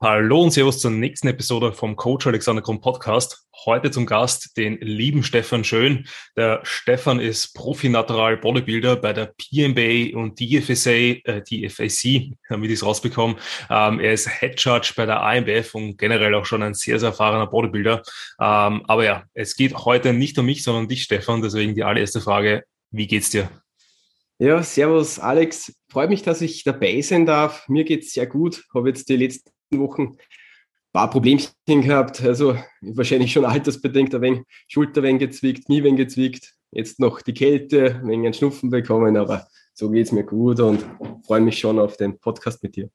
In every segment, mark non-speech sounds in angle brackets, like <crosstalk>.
Hallo und Servus zur nächsten Episode vom Coach Alexander Kron Podcast. Heute zum Gast den lieben Stefan Schön. Der Stefan ist Profi-Natural Bodybuilder bei der PMBA und DFSA, äh, DFAC, damit ich es rausbekomme. Ähm, er ist Head Judge bei der IMBF und generell auch schon ein sehr, sehr erfahrener Bodybuilder. Ähm, aber ja, es geht heute nicht um mich, sondern um dich, Stefan. Deswegen die allererste Frage. Wie geht's dir? Ja, servus Alex. Freut mich, dass ich dabei sein darf. Mir geht's sehr gut. Habe jetzt die letzten Wochen ein paar Problemchen gehabt. Also wahrscheinlich schon altersbedingt, ein wenig Schulter wenn gezwickt, Knie wenn gezwickt. Jetzt noch die Kälte, ein wenig einen Schnupfen bekommen, aber so geht es mir gut und freue mich schon auf den Podcast mit dir.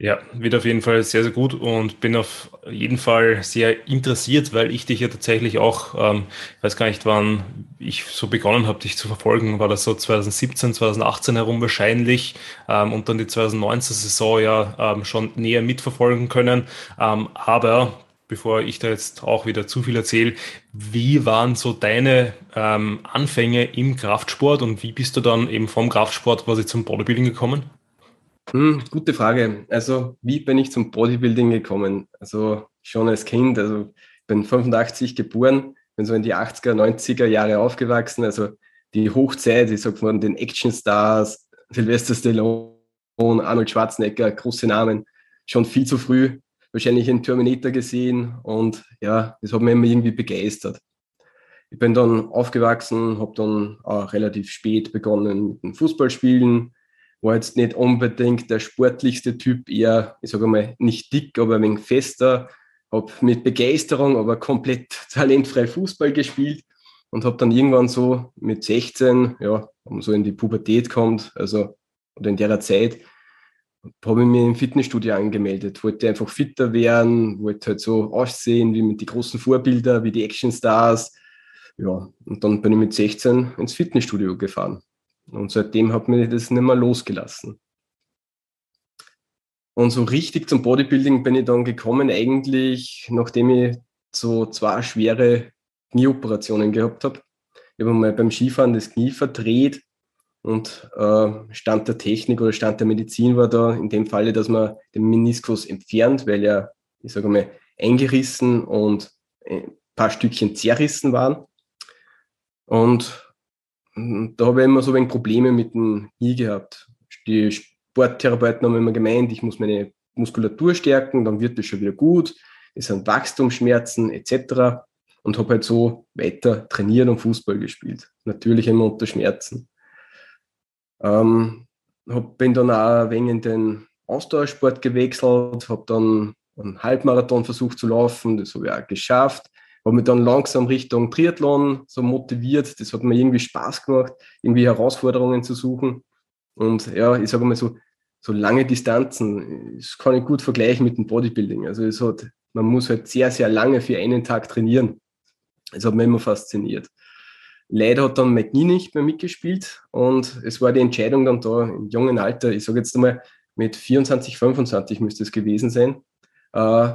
Ja, wird auf jeden Fall sehr, sehr gut und bin auf jeden Fall sehr interessiert, weil ich dich ja tatsächlich auch, ähm, ich weiß gar nicht, wann ich so begonnen habe, dich zu verfolgen, war das so 2017, 2018 herum wahrscheinlich ähm, und dann die 2019 Saison ja ähm, schon näher mitverfolgen können. Ähm, aber bevor ich da jetzt auch wieder zu viel erzähle, wie waren so deine ähm, Anfänge im Kraftsport und wie bist du dann eben vom Kraftsport quasi zum Bodybuilding gekommen? Hm, gute Frage. Also, wie bin ich zum Bodybuilding gekommen? Also, schon als Kind. Also, ich bin 85 geboren, bin so in die 80er, 90er Jahre aufgewachsen. Also, die Hochzeit, ich sag von den Actionstars, Sylvester Stallone, Arnold Schwarzenegger, große Namen, schon viel zu früh wahrscheinlich in Terminator gesehen und ja, das hat mich immer irgendwie begeistert. Ich bin dann aufgewachsen, habe dann auch relativ spät begonnen mit dem Fußballspielen, war jetzt nicht unbedingt der sportlichste Typ, eher, ich sage mal, nicht dick, aber ein wenig fester, habe mit Begeisterung, aber komplett <laughs> talentfrei Fußball gespielt und habe dann irgendwann so mit 16, ja, so in die Pubertät kommt, also oder in der Zeit, habe ich mich im Fitnessstudio angemeldet, wollte einfach fitter werden, wollte halt so aussehen wie mit den großen Vorbilder, wie die Actionstars. Ja, und dann bin ich mit 16 ins Fitnessstudio gefahren. Und seitdem hat mich das nicht mehr losgelassen. Und so richtig zum Bodybuilding bin ich dann gekommen, eigentlich, nachdem ich so zwei schwere Knieoperationen gehabt habe. Ich habe mal beim Skifahren das Knie verdreht und äh, Stand der Technik oder Stand der Medizin war da in dem Falle, dass man den Meniskus entfernt, weil er, ich sage mal, eingerissen und ein paar Stückchen zerrissen waren. Und da habe ich immer so ein Probleme mit dem Knie gehabt. Die Sporttherapeuten haben immer gemeint, ich muss meine Muskulatur stärken, dann wird das schon wieder gut. Es sind Wachstumsschmerzen etc. Und habe halt so weiter trainiert und Fußball gespielt. Natürlich immer unter Schmerzen. Ähm, hab, bin dann auch ein wenig in den Ausdauersport gewechselt, habe dann einen Halbmarathon versucht zu laufen, das habe ich auch geschafft habe mich dann langsam Richtung Triathlon so motiviert. Das hat mir irgendwie Spaß gemacht, irgendwie Herausforderungen zu suchen. Und ja, ich sage mal so, so lange Distanzen, das kann ich gut vergleichen mit dem Bodybuilding. Also es hat, man muss halt sehr, sehr lange für einen Tag trainieren. Das hat mich immer fasziniert. Leider hat dann Knie nicht mehr mitgespielt und es war die Entscheidung dann da im jungen Alter, ich sage jetzt einmal mit 24, 25 müsste es gewesen sein, äh,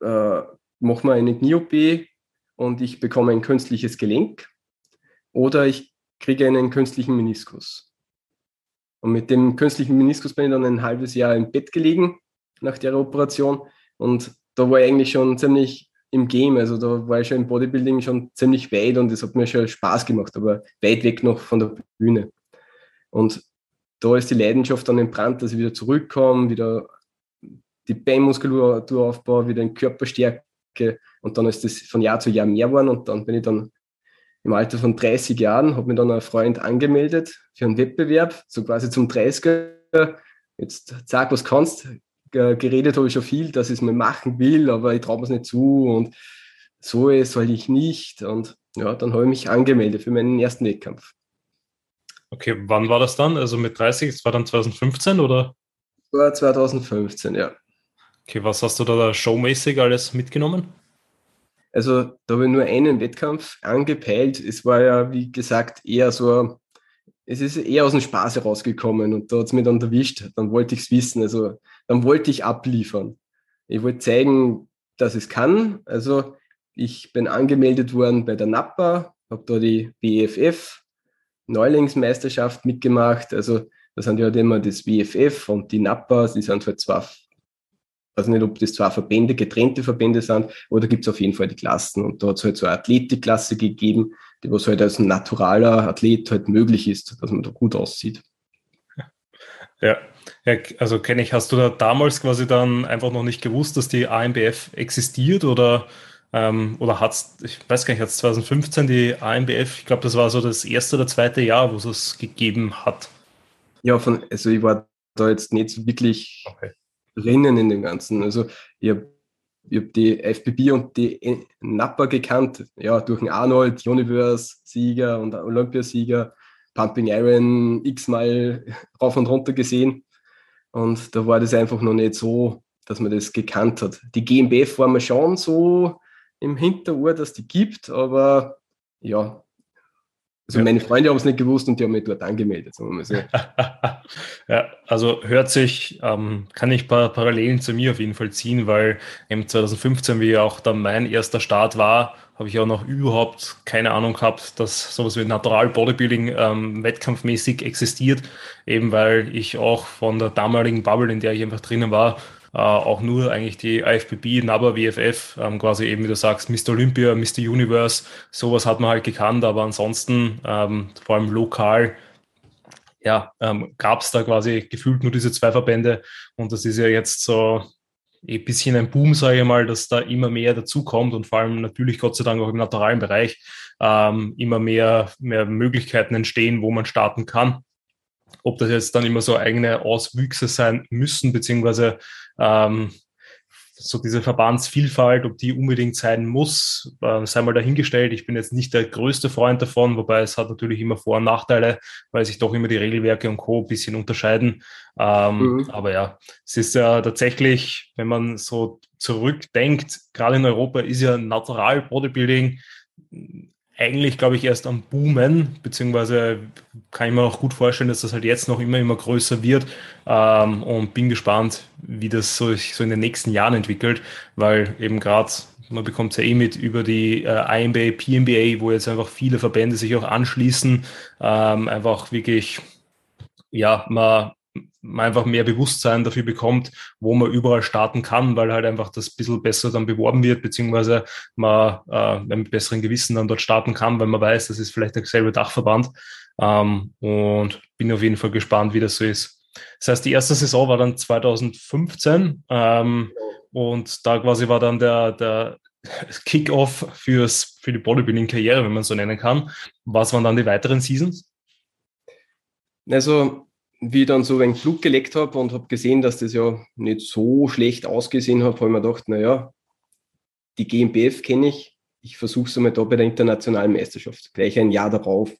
äh, mache mir eine Knie-OP und ich bekomme ein künstliches Gelenk oder ich kriege einen künstlichen Meniskus. Und mit dem künstlichen Meniskus bin ich dann ein halbes Jahr im Bett gelegen nach der Operation und da war ich eigentlich schon ziemlich im Game, also da war ich schon im Bodybuilding schon ziemlich weit und es hat mir schon Spaß gemacht, aber weit weg noch von der Bühne. Und da ist die Leidenschaft dann entbrannt, dass ich wieder zurückkomme, wieder die Beinmuskulatur aufbaue, wieder den Körper stärke und dann ist das von Jahr zu Jahr mehr geworden und dann bin ich dann im Alter von 30 Jahren, habe mich dann ein Freund angemeldet für einen Wettbewerb, so quasi zum 30er. Jetzt sag, was kannst. Geredet habe ich schon viel, dass ich es mal machen will, aber ich traue mir es nicht zu und so soll ich nicht. Und ja, dann habe ich mich angemeldet für meinen ersten Wettkampf. Okay, wann war das dann? Also mit 30, das war dann 2015 oder? Das war 2015, ja. Okay, was hast du da showmäßig alles mitgenommen? Also da habe ich nur einen Wettkampf angepeilt. Es war ja, wie gesagt, eher so, es ist eher aus dem Spaß herausgekommen und da hat es mich dann erwischt. Dann wollte ich es wissen. Also dann wollte ich abliefern. Ich wollte zeigen, dass es kann. Also ich bin angemeldet worden bei der NAPA, habe da die BFF Neulingsmeisterschaft mitgemacht. Also da sind ja halt immer das BFF und die NAPA, die sind halt zwei weiß nicht, ob das zwei Verbände, getrennte Verbände sind, aber da gibt es auf jeden Fall die Klassen. Und da hat es halt so eine Athletikklasse gegeben, die was halt als naturaler Athlet halt möglich ist, dass man da gut aussieht. Ja, ja also kenne ich, hast du da damals quasi dann einfach noch nicht gewusst, dass die AMBF existiert oder ähm, oder hat es, ich weiß gar nicht, hat es 2015 die AMBF, ich glaube, das war so das erste oder zweite Jahr, wo es es gegeben hat. Ja, von, also ich war da jetzt nicht wirklich okay. Drinnen in dem Ganzen. Also ich habe hab die FBB und die Nappa gekannt, ja, durch den Arnold, Universe-Sieger und Olympiasieger, Pumping Iron x-mal <laughs> rauf und runter gesehen. Und da war das einfach noch nicht so, dass man das gekannt hat. Die GmbF war mir schon so im Hinterohr, dass die gibt, aber ja, also ja. meine Freunde haben es nicht gewusst und die haben mich dort angemeldet. Sagen wir mal so. <laughs> ja, also hört sich, ähm, kann ich paar Parallelen zu mir auf jeden Fall ziehen, weil im 2015, wie auch dann mein erster Start war, habe ich auch noch überhaupt keine Ahnung gehabt, dass sowas wie Natural Bodybuilding ähm, wettkampfmäßig existiert, eben weil ich auch von der damaligen Bubble, in der ich einfach drinnen war, äh, auch nur eigentlich die IFBB, NABA, WFF, ähm, quasi eben, wie du sagst, Mr. Olympia, Mr. Universe, sowas hat man halt gekannt, aber ansonsten, ähm, vor allem lokal, ja, ähm, gab es da quasi gefühlt nur diese zwei Verbände und das ist ja jetzt so ein bisschen ein Boom, sage ich mal, dass da immer mehr dazukommt und vor allem natürlich Gott sei Dank auch im naturalen Bereich ähm, immer mehr, mehr Möglichkeiten entstehen, wo man starten kann. Ob das jetzt dann immer so eigene Auswüchse sein müssen, beziehungsweise ähm, so diese Verbandsvielfalt, ob die unbedingt sein muss, äh, sei mal dahingestellt. Ich bin jetzt nicht der größte Freund davon, wobei es hat natürlich immer Vor- und Nachteile, weil sich doch immer die Regelwerke und Co. ein bisschen unterscheiden. Ähm, mhm. Aber ja, es ist ja tatsächlich, wenn man so zurückdenkt, gerade in Europa ist ja Natural Bodybuilding eigentlich, glaube ich, erst am Boomen, beziehungsweise kann ich mir auch gut vorstellen, dass das halt jetzt noch immer, immer größer wird. Ähm, und bin gespannt, wie das so, so in den nächsten Jahren entwickelt, weil eben gerade man bekommt es ja eh mit über die äh, IMBA, PMBA, wo jetzt einfach viele Verbände sich auch anschließen, ähm, einfach wirklich, ja, man man einfach mehr Bewusstsein dafür bekommt, wo man überall starten kann, weil halt einfach das ein bisschen besser dann beworben wird, beziehungsweise man äh, mit besseren Gewissen dann dort starten kann, weil man weiß, das ist vielleicht derselbe Dachverband. Ähm, und bin auf jeden Fall gespannt, wie das so ist. Das heißt, die erste Saison war dann 2015 ähm, und da quasi war dann der, der Kick-off fürs, für die Bodybuilding-Karriere, wenn man so nennen kann. Was waren dann die weiteren Seasons? Also wie ich dann so ein Flug gelegt habe und habe gesehen, dass das ja nicht so schlecht ausgesehen hat, habe ich mir gedacht, naja, die GmbF kenne ich, ich versuche es einmal da bei der internationalen Meisterschaft, gleich ein Jahr darauf.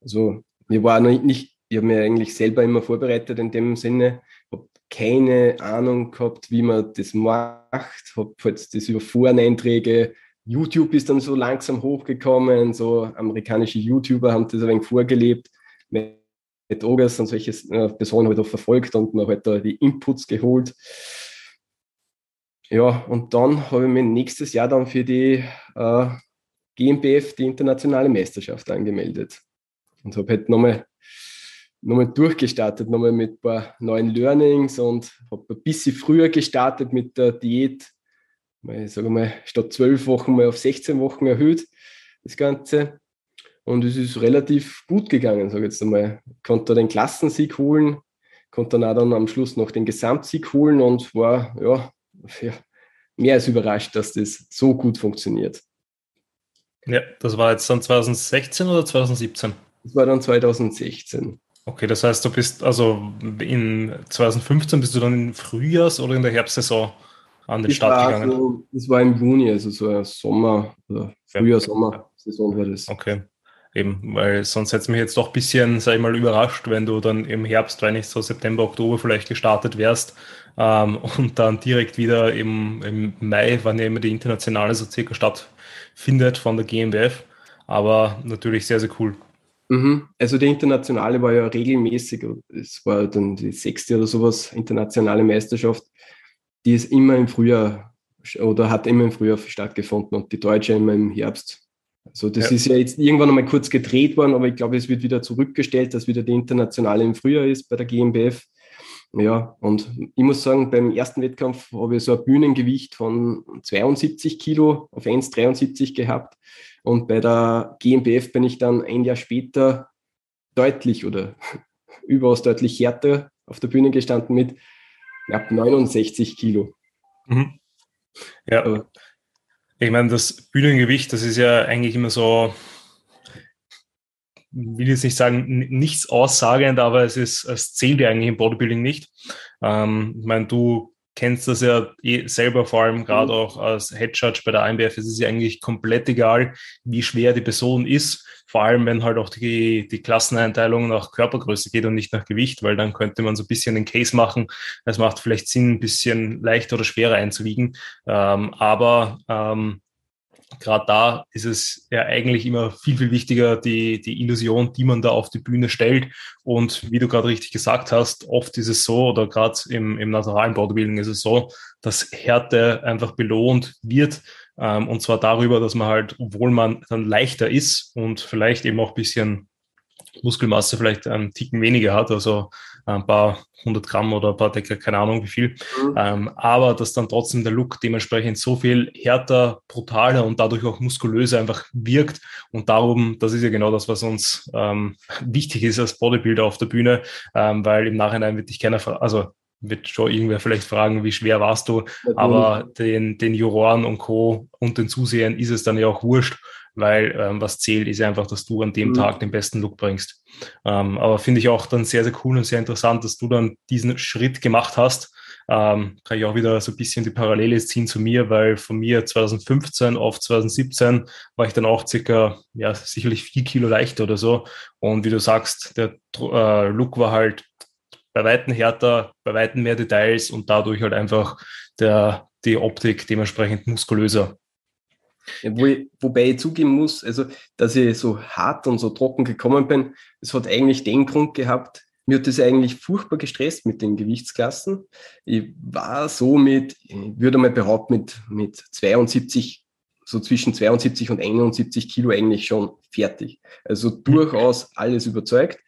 Also mir war noch nicht, ich habe mir eigentlich selber immer vorbereitet in dem Sinne, habe keine Ahnung gehabt, wie man das macht, habe halt das über Foreneinträge, YouTube ist dann so langsam hochgekommen, so amerikanische YouTuber haben das ein wenig vorgelebt Drogas und solche äh, Personen ich da verfolgt und mir halt da die Inputs geholt. Ja, und dann habe ich mich nächstes Jahr dann für die äh, GmbF, die internationale Meisterschaft, angemeldet. Und habe halt nochmal nochmal durchgestartet, nochmal mit ein paar neuen Learnings und habe ein bisschen früher gestartet mit der Diät. Ich sage mal, statt zwölf Wochen mal auf 16 Wochen erhöht, das Ganze. Und es ist relativ gut gegangen, sage ich jetzt einmal. Konnte den Klassensieg holen, konnte dann auch dann am Schluss noch den Gesamtsieg holen und war ja, ja mehr als überrascht, dass das so gut funktioniert. Ja, das war jetzt dann 2016 oder 2017? Das war dann 2016. Okay, das heißt, du bist also in 2015 bist du dann im Frühjahrs- oder in der Herbstsaison an den Start gegangen? Also, das war im Juni, also so ein Sommer oder Frühjahr-Sommer-Saison war das. Okay. Eben, weil sonst hätte es mich jetzt doch ein bisschen, sag ich mal, überrascht, wenn du dann im Herbst, wenn ich so September, Oktober vielleicht gestartet wärst ähm, <laughs> und dann direkt wieder im, im Mai, wann ja immer die internationale so circa stattfindet von der GmbF. Aber natürlich sehr, sehr cool. Mhm. Also die internationale war ja regelmäßig, es war dann die sechste oder sowas, internationale Meisterschaft, die ist immer im Frühjahr oder hat immer im Frühjahr stattgefunden und die deutsche immer im Herbst. Also das ja. ist ja jetzt irgendwann einmal kurz gedreht worden, aber ich glaube, es wird wieder zurückgestellt, dass wieder die internationale im Frühjahr ist bei der GmbF. Ja, und ich muss sagen, beim ersten Wettkampf habe ich so ein Bühnengewicht von 72 Kilo auf 1,73 gehabt. Und bei der GmbF bin ich dann ein Jahr später deutlich oder <laughs> überaus deutlich härter auf der Bühne gestanden mit knapp 69 Kilo. Mhm. Ja. Aber, ich meine, das Bühnengewicht, das ist ja eigentlich immer so, will jetzt nicht sagen, nichts aussagend, aber es ist, es zählt ja eigentlich im Bodybuilding nicht. Ähm, ich meine, du kennst das ja eh selber, vor allem gerade mhm. auch als Head Judge bei der IMBF. Es ist ja eigentlich komplett egal, wie schwer die Person ist. Vor allem, wenn halt auch die, die Klasseneinteilung nach Körpergröße geht und nicht nach Gewicht, weil dann könnte man so ein bisschen den Case machen. Es macht vielleicht Sinn, ein bisschen leichter oder schwerer einzuwiegen. Ähm, aber ähm, gerade da ist es ja eigentlich immer viel, viel wichtiger, die, die Illusion, die man da auf die Bühne stellt. Und wie du gerade richtig gesagt hast, oft ist es so, oder gerade im, im naturalen Bodybuilding ist es so, dass Härte einfach belohnt wird. Ähm, und zwar darüber, dass man halt, obwohl man dann leichter ist und vielleicht eben auch bisschen Muskelmasse vielleicht einen Ticken weniger hat, also ein paar hundert Gramm oder ein paar Decker, keine Ahnung wie viel. Mhm. Ähm, aber dass dann trotzdem der Look dementsprechend so viel härter, brutaler und dadurch auch muskulöser einfach wirkt. Und darum, das ist ja genau das, was uns ähm, <laughs> wichtig ist als Bodybuilder auf der Bühne, ähm, weil im Nachhinein wird dich keiner, also wird schon irgendwer vielleicht fragen, wie schwer warst du, aber den, den Juroren und Co. und den Zusehern ist es dann ja auch wurscht weil ähm, was zählt, ist einfach, dass du an dem mhm. Tag den besten Look bringst. Ähm, aber finde ich auch dann sehr, sehr cool und sehr interessant, dass du dann diesen Schritt gemacht hast. Ähm, kann ich auch wieder so ein bisschen die Parallele ziehen zu mir, weil von mir 2015 auf 2017 war ich dann auch circa, ja, sicherlich vier Kilo leichter oder so. Und wie du sagst, der äh, Look war halt bei Weitem härter, bei Weitem mehr Details und dadurch halt einfach der, die Optik dementsprechend muskulöser. Wo ich, wobei ich zugeben muss, also, dass ich so hart und so trocken gekommen bin, es hat eigentlich den Grund gehabt, mir hat das eigentlich furchtbar gestresst mit den Gewichtsklassen. Ich war so mit, ich würde mal behaupten, mit, mit 72, so zwischen 72 und 71 Kilo eigentlich schon fertig. Also durchaus alles überzeugt.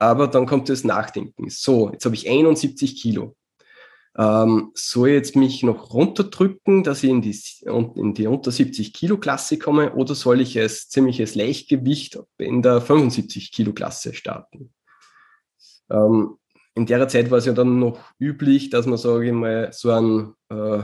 Aber dann kommt das Nachdenken. So, jetzt habe ich 71 Kilo. Ähm, soll ich jetzt mich noch runterdrücken, dass ich in die, in die unter 70 Kilo Klasse komme oder soll ich als ziemliches Leichtgewicht in der 75 Kilo Klasse starten? Ähm, in der Zeit war es ja dann noch üblich, dass man, sage ich mal, so einen äh,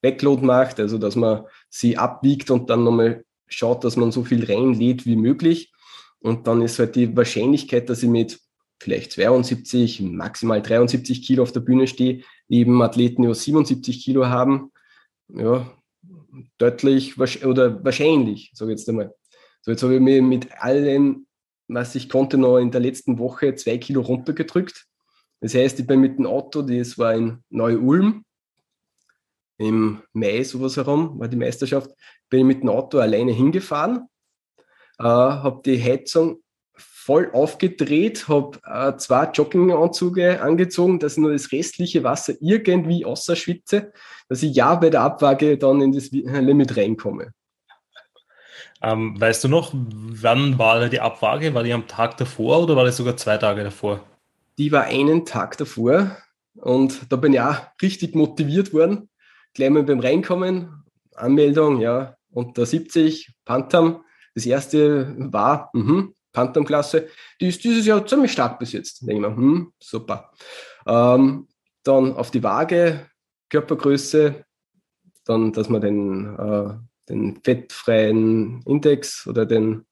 Backload macht, also dass man sie abwiegt und dann nochmal schaut, dass man so viel reinlädt wie möglich. Und dann ist halt die Wahrscheinlichkeit, dass ich mit vielleicht 72, maximal 73 Kilo auf der Bühne stehe, eben Athleten, die 77 Kilo haben, ja, deutlich oder wahrscheinlich, sage ich jetzt einmal. So, jetzt habe ich mir mit allem, was ich konnte, noch in der letzten Woche zwei Kilo runtergedrückt. Das heißt, ich bin mit dem Auto, das war in Neu-Ulm, im Mai sowas herum, war die Meisterschaft, bin ich mit dem Auto alleine hingefahren, äh, habe die Heizung voll aufgedreht, habe äh, zwei Jogginganzüge angezogen, dass ich nur das restliche Wasser irgendwie ausschwitze, dass ich ja bei der Abwaage dann in das Limit reinkomme. Ähm, weißt du noch, wann war die Abwaage? War die am Tag davor oder war das sogar zwei Tage davor? Die war einen Tag davor und da bin ich auch richtig motiviert worden. Gleich mal beim Reinkommen, Anmeldung, ja, unter 70, Pantam. Das erste war, mh, Phantom-Klasse, die ist dieses Jahr ziemlich stark besetzt. Denke ich mir, hm, super. Ähm, dann auf die Waage, Körpergröße, dann, dass man den, äh, den fettfreien Index oder den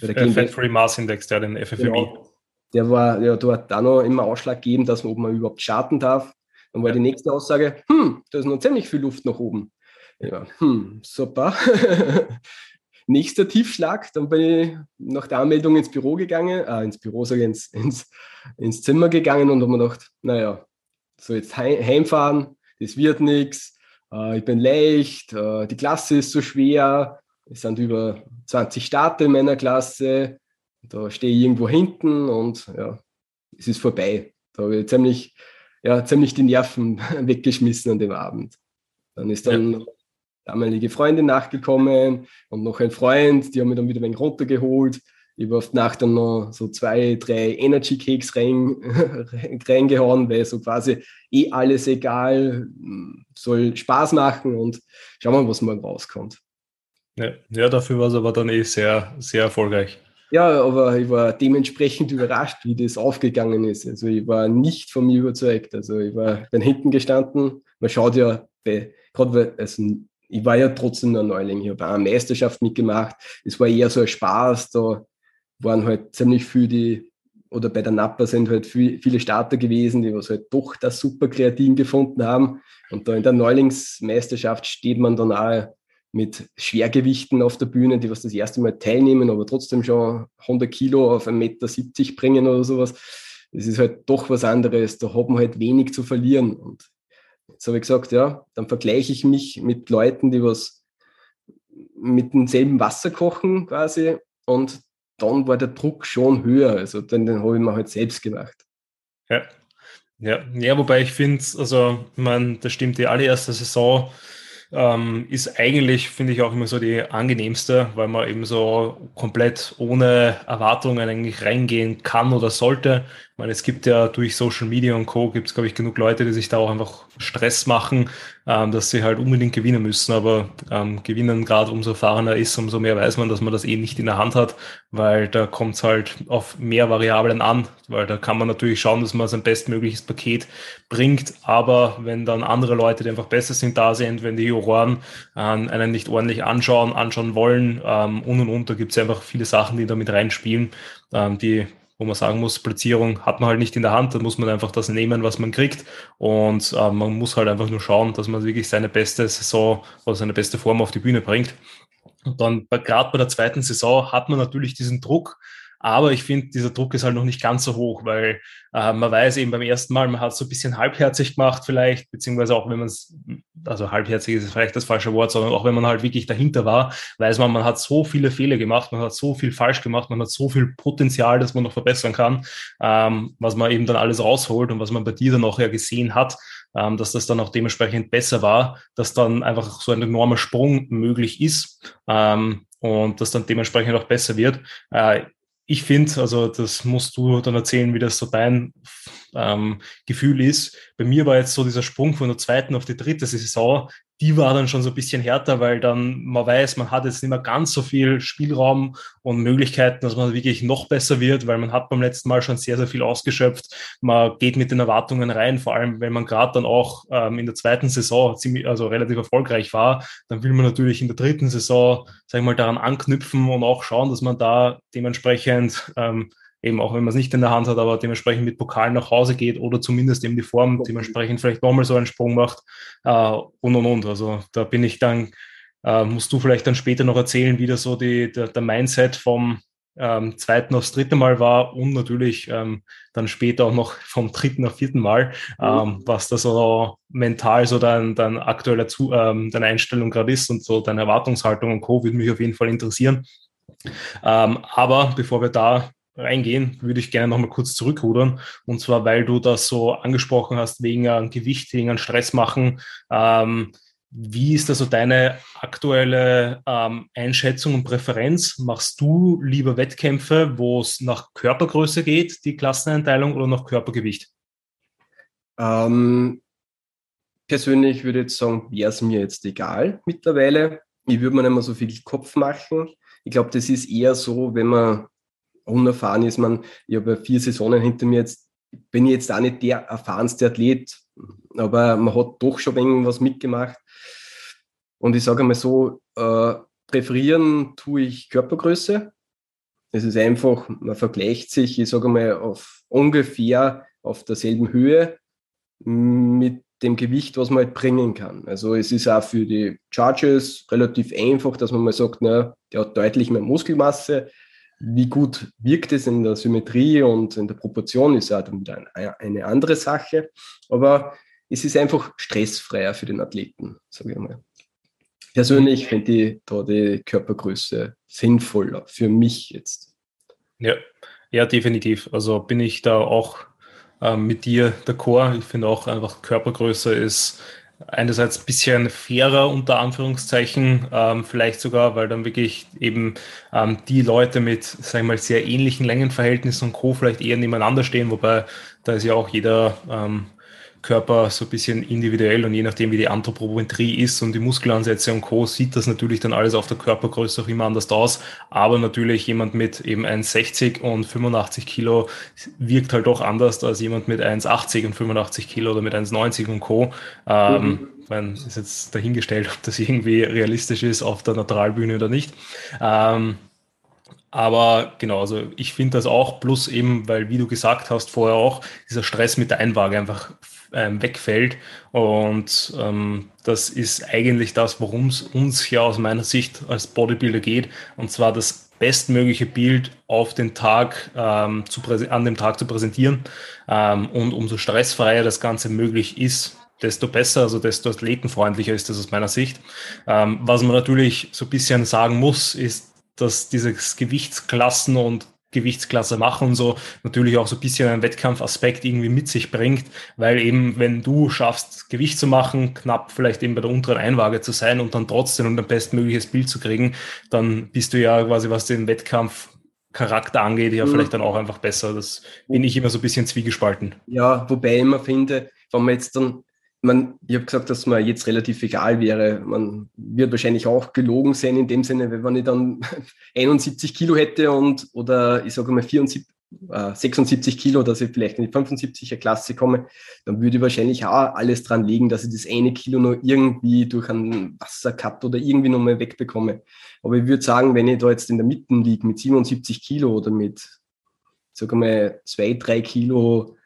äh, Fat Free Mass Index, der den FFMI. Genau, der war ja dort auch noch immer ausschlaggebend, dass man, ob man überhaupt starten darf. Dann war ja. die nächste Aussage, hm, da ist noch ziemlich viel Luft nach oben. Ja, hm, super. <laughs> Nächster Tiefschlag, dann bin ich nach der Anmeldung ins Büro gegangen, äh, ins Büro, sage ich, ins, ins, ins Zimmer gegangen und habe mir gedacht, naja, so jetzt heimfahren, das wird nichts, äh, ich bin leicht, äh, die Klasse ist so schwer, es sind über 20 Starter in meiner Klasse, da stehe ich irgendwo hinten und ja, es ist vorbei. Da habe ich ziemlich, ja, ziemlich die Nerven <laughs> weggeschmissen an dem Abend. Dann ist dann ja damalige Freundin nachgekommen und noch ein Freund, die haben mich dann wieder ein wenig runtergeholt. Ich habe oft nach dann noch so zwei, drei Energy Cakes rein, <laughs> reingehauen, weil so quasi eh alles egal, soll Spaß machen und schauen wir, was morgen rauskommt. Ja, ja dafür war es aber dann eh sehr, sehr erfolgreich. Ja, aber ich war dementsprechend <laughs> überrascht, wie das aufgegangen ist. Also ich war nicht von mir überzeugt. Also ich war dann hinten gestanden. Man schaut ja bei, gerade weil, also ich war ja trotzdem noch Neuling. Ich habe eine Meisterschaft mitgemacht. Es war eher so ein Spaß. Da waren halt ziemlich viele, die, oder bei der Nappa sind halt viel, viele Starter gewesen, die was halt doch das super Kreatin gefunden haben. Und da in der Neulingsmeisterschaft steht man dann auch mit Schwergewichten auf der Bühne, die was das erste Mal teilnehmen, aber trotzdem schon 100 Kilo auf 1,70 Meter bringen oder sowas. Das ist halt doch was anderes. Da hat man halt wenig zu verlieren. Und jetzt habe ich gesagt, ja, dann vergleiche ich mich mit Leuten, die was mit demselben Wasser kochen quasi. Und dann war der Druck schon höher. Also den, den habe ich mir halt selbst gemacht. Ja. Ja, ja, wobei ich finde, also, man, das stimmt, die allererste Saison ähm, ist eigentlich, finde ich, auch immer so die angenehmste, weil man eben so komplett ohne Erwartungen eigentlich reingehen kann oder sollte. Ich meine, es gibt ja durch Social Media und Co. gibt es, glaube ich, genug Leute, die sich da auch einfach Stress machen, ähm, dass sie halt unbedingt gewinnen müssen. Aber ähm, gewinnen gerade umso erfahrener ist, umso mehr weiß man, dass man das eh nicht in der Hand hat, weil da kommt es halt auf mehr Variablen an, weil da kann man natürlich schauen, dass man sein bestmögliches Paket bringt. Aber wenn dann andere Leute, die einfach besser sind, da sind, wenn die Juroren äh, einen nicht ordentlich anschauen, anschauen wollen ähm, und und und, da gibt es einfach viele Sachen, die da mit reinspielen, ähm, die wo man sagen muss, Platzierung hat man halt nicht in der Hand, dann muss man einfach das nehmen, was man kriegt und äh, man muss halt einfach nur schauen, dass man wirklich seine beste Saison oder seine beste Form auf die Bühne bringt. Und dann gerade bei der zweiten Saison hat man natürlich diesen Druck, aber ich finde, dieser Druck ist halt noch nicht ganz so hoch, weil äh, man weiß eben beim ersten Mal, man hat es so ein bisschen halbherzig gemacht vielleicht, beziehungsweise auch wenn man es, also halbherzig ist vielleicht das falsche Wort, sondern auch wenn man halt wirklich dahinter war, weiß man, man hat so viele Fehler gemacht, man hat so viel falsch gemacht, man hat so viel Potenzial, das man noch verbessern kann, ähm, was man eben dann alles rausholt und was man bei dir dann auch ja gesehen hat, ähm, dass das dann auch dementsprechend besser war, dass dann einfach so ein enormer Sprung möglich ist ähm, und das dann dementsprechend auch besser wird. Äh, ich finde, also das musst du dann erzählen, wie das so dein ähm, Gefühl ist. Bei mir war jetzt so dieser Sprung von der zweiten auf die dritte Saison, die war dann schon so ein bisschen härter, weil dann man weiß, man hat jetzt nicht mehr ganz so viel Spielraum und Möglichkeiten, dass man wirklich noch besser wird, weil man hat beim letzten Mal schon sehr, sehr viel ausgeschöpft. Man geht mit den Erwartungen rein, vor allem wenn man gerade dann auch ähm, in der zweiten Saison ziemlich, also relativ erfolgreich war, dann will man natürlich in der dritten Saison, sag ich mal, daran anknüpfen und auch schauen, dass man da dementsprechend ähm, eben auch wenn man es nicht in der Hand hat, aber dementsprechend mit Pokal nach Hause geht oder zumindest eben die Form dementsprechend vielleicht nochmal so einen Sprung macht äh, und und und. Also da bin ich dann, äh, musst du vielleicht dann später noch erzählen, wie das so die, der, der Mindset vom ähm, zweiten aufs dritte Mal war und natürlich ähm, dann später auch noch vom dritten auf vierten Mal, ähm, was da so mental so dein, dein aktueller Zu, ähm, deine Einstellung gerade ist und so deine Erwartungshaltung und Co. würde mich auf jeden Fall interessieren. Ähm, aber bevor wir da reingehen, würde ich gerne nochmal kurz zurückrudern. Und zwar, weil du das so angesprochen hast, wegen an Gewicht, wegen an Stress machen. Ähm, wie ist also deine aktuelle ähm, Einschätzung und Präferenz? Machst du lieber Wettkämpfe, wo es nach Körpergröße geht, die Klasseneinteilung, oder nach Körpergewicht? Ähm, persönlich würde ich jetzt sagen, wäre es mir jetzt egal mittlerweile. Ich würde mir nicht mehr so viel Kopf machen. Ich glaube, das ist eher so, wenn man unerfahren ist man, ich habe vier Saisonen hinter mir jetzt, bin ich jetzt auch nicht der erfahrenste Athlet, aber man hat doch schon irgendwas mitgemacht. Und ich sage mal so, äh, präferieren tue ich Körpergröße. Es ist einfach, man vergleicht sich, ich sage mal, auf ungefähr auf derselben Höhe mit dem Gewicht, was man halt bringen kann. Also es ist auch für die Charges relativ einfach, dass man mal sagt, na, der hat deutlich mehr Muskelmasse, wie gut wirkt es in der Symmetrie und in der Proportion, ist ja dann wieder eine andere Sache. Aber es ist einfach stressfreier für den Athleten, sage ich mal. Persönlich finde ich da die Körpergröße sinnvoller für mich jetzt. Ja, ja, definitiv. Also bin ich da auch ähm, mit dir d'accord. Ich finde auch einfach Körpergröße ist einerseits ein bisschen fairer unter Anführungszeichen, ähm, vielleicht sogar, weil dann wirklich eben ähm, die Leute mit, sagen wir mal, sehr ähnlichen Längenverhältnissen und Co. vielleicht eher nebeneinander stehen, wobei da ist ja auch jeder ähm, Körper so ein bisschen individuell und je nachdem, wie die Anthropometrie ist und die Muskelansätze und Co., sieht das natürlich dann alles auf der Körpergröße auch immer anders aus. Aber natürlich jemand mit eben 1,60 und 85 Kilo wirkt halt doch anders als jemand mit 1,80 und 85 Kilo oder mit 1,90 und Co. Ähm, mhm. Man ist jetzt dahingestellt, ob das irgendwie realistisch ist auf der Naturalbühne oder nicht. Ähm, aber genau, also ich finde das auch, plus eben, weil, wie du gesagt hast, vorher auch, dieser Stress mit der Einwaage einfach ähm, wegfällt. Und ähm, das ist eigentlich das, worum es uns ja aus meiner Sicht als Bodybuilder geht. Und zwar das bestmögliche Bild auf den Tag ähm, zu an dem Tag zu präsentieren. Ähm, und umso stressfreier das Ganze möglich ist, desto besser, also desto athletenfreundlicher ist das aus meiner Sicht. Ähm, was man natürlich so ein bisschen sagen muss, ist, dass dieses Gewichtsklassen und Gewichtsklasse machen und so natürlich auch so ein bisschen einen Wettkampfaspekt irgendwie mit sich bringt, weil eben, wenn du schaffst, Gewicht zu machen, knapp vielleicht eben bei der unteren Einwaage zu sein und dann trotzdem ein bestmögliches Bild zu kriegen, dann bist du ja quasi, was den Wettkampf Charakter angeht, ja mhm. vielleicht dann auch einfach besser. Das bin ich immer so ein bisschen zwiegespalten. Ja, wobei ich immer finde, wenn man jetzt dann man, ich habe gesagt, dass mir jetzt relativ egal wäre. Man wird wahrscheinlich auch gelogen sein in dem Sinne, wenn ich dann <laughs> 71 Kilo hätte und oder ich sage mal 74, äh, 76 Kilo, dass ich vielleicht in die 75er Klasse komme, dann würde ich wahrscheinlich auch alles dran legen, dass ich das eine Kilo noch irgendwie durch einen Wassercut oder irgendwie noch mal wegbekomme. Aber ich würde sagen, wenn ich da jetzt in der Mitte liege mit 77 Kilo oder mit, sage mal, zwei, drei Kilo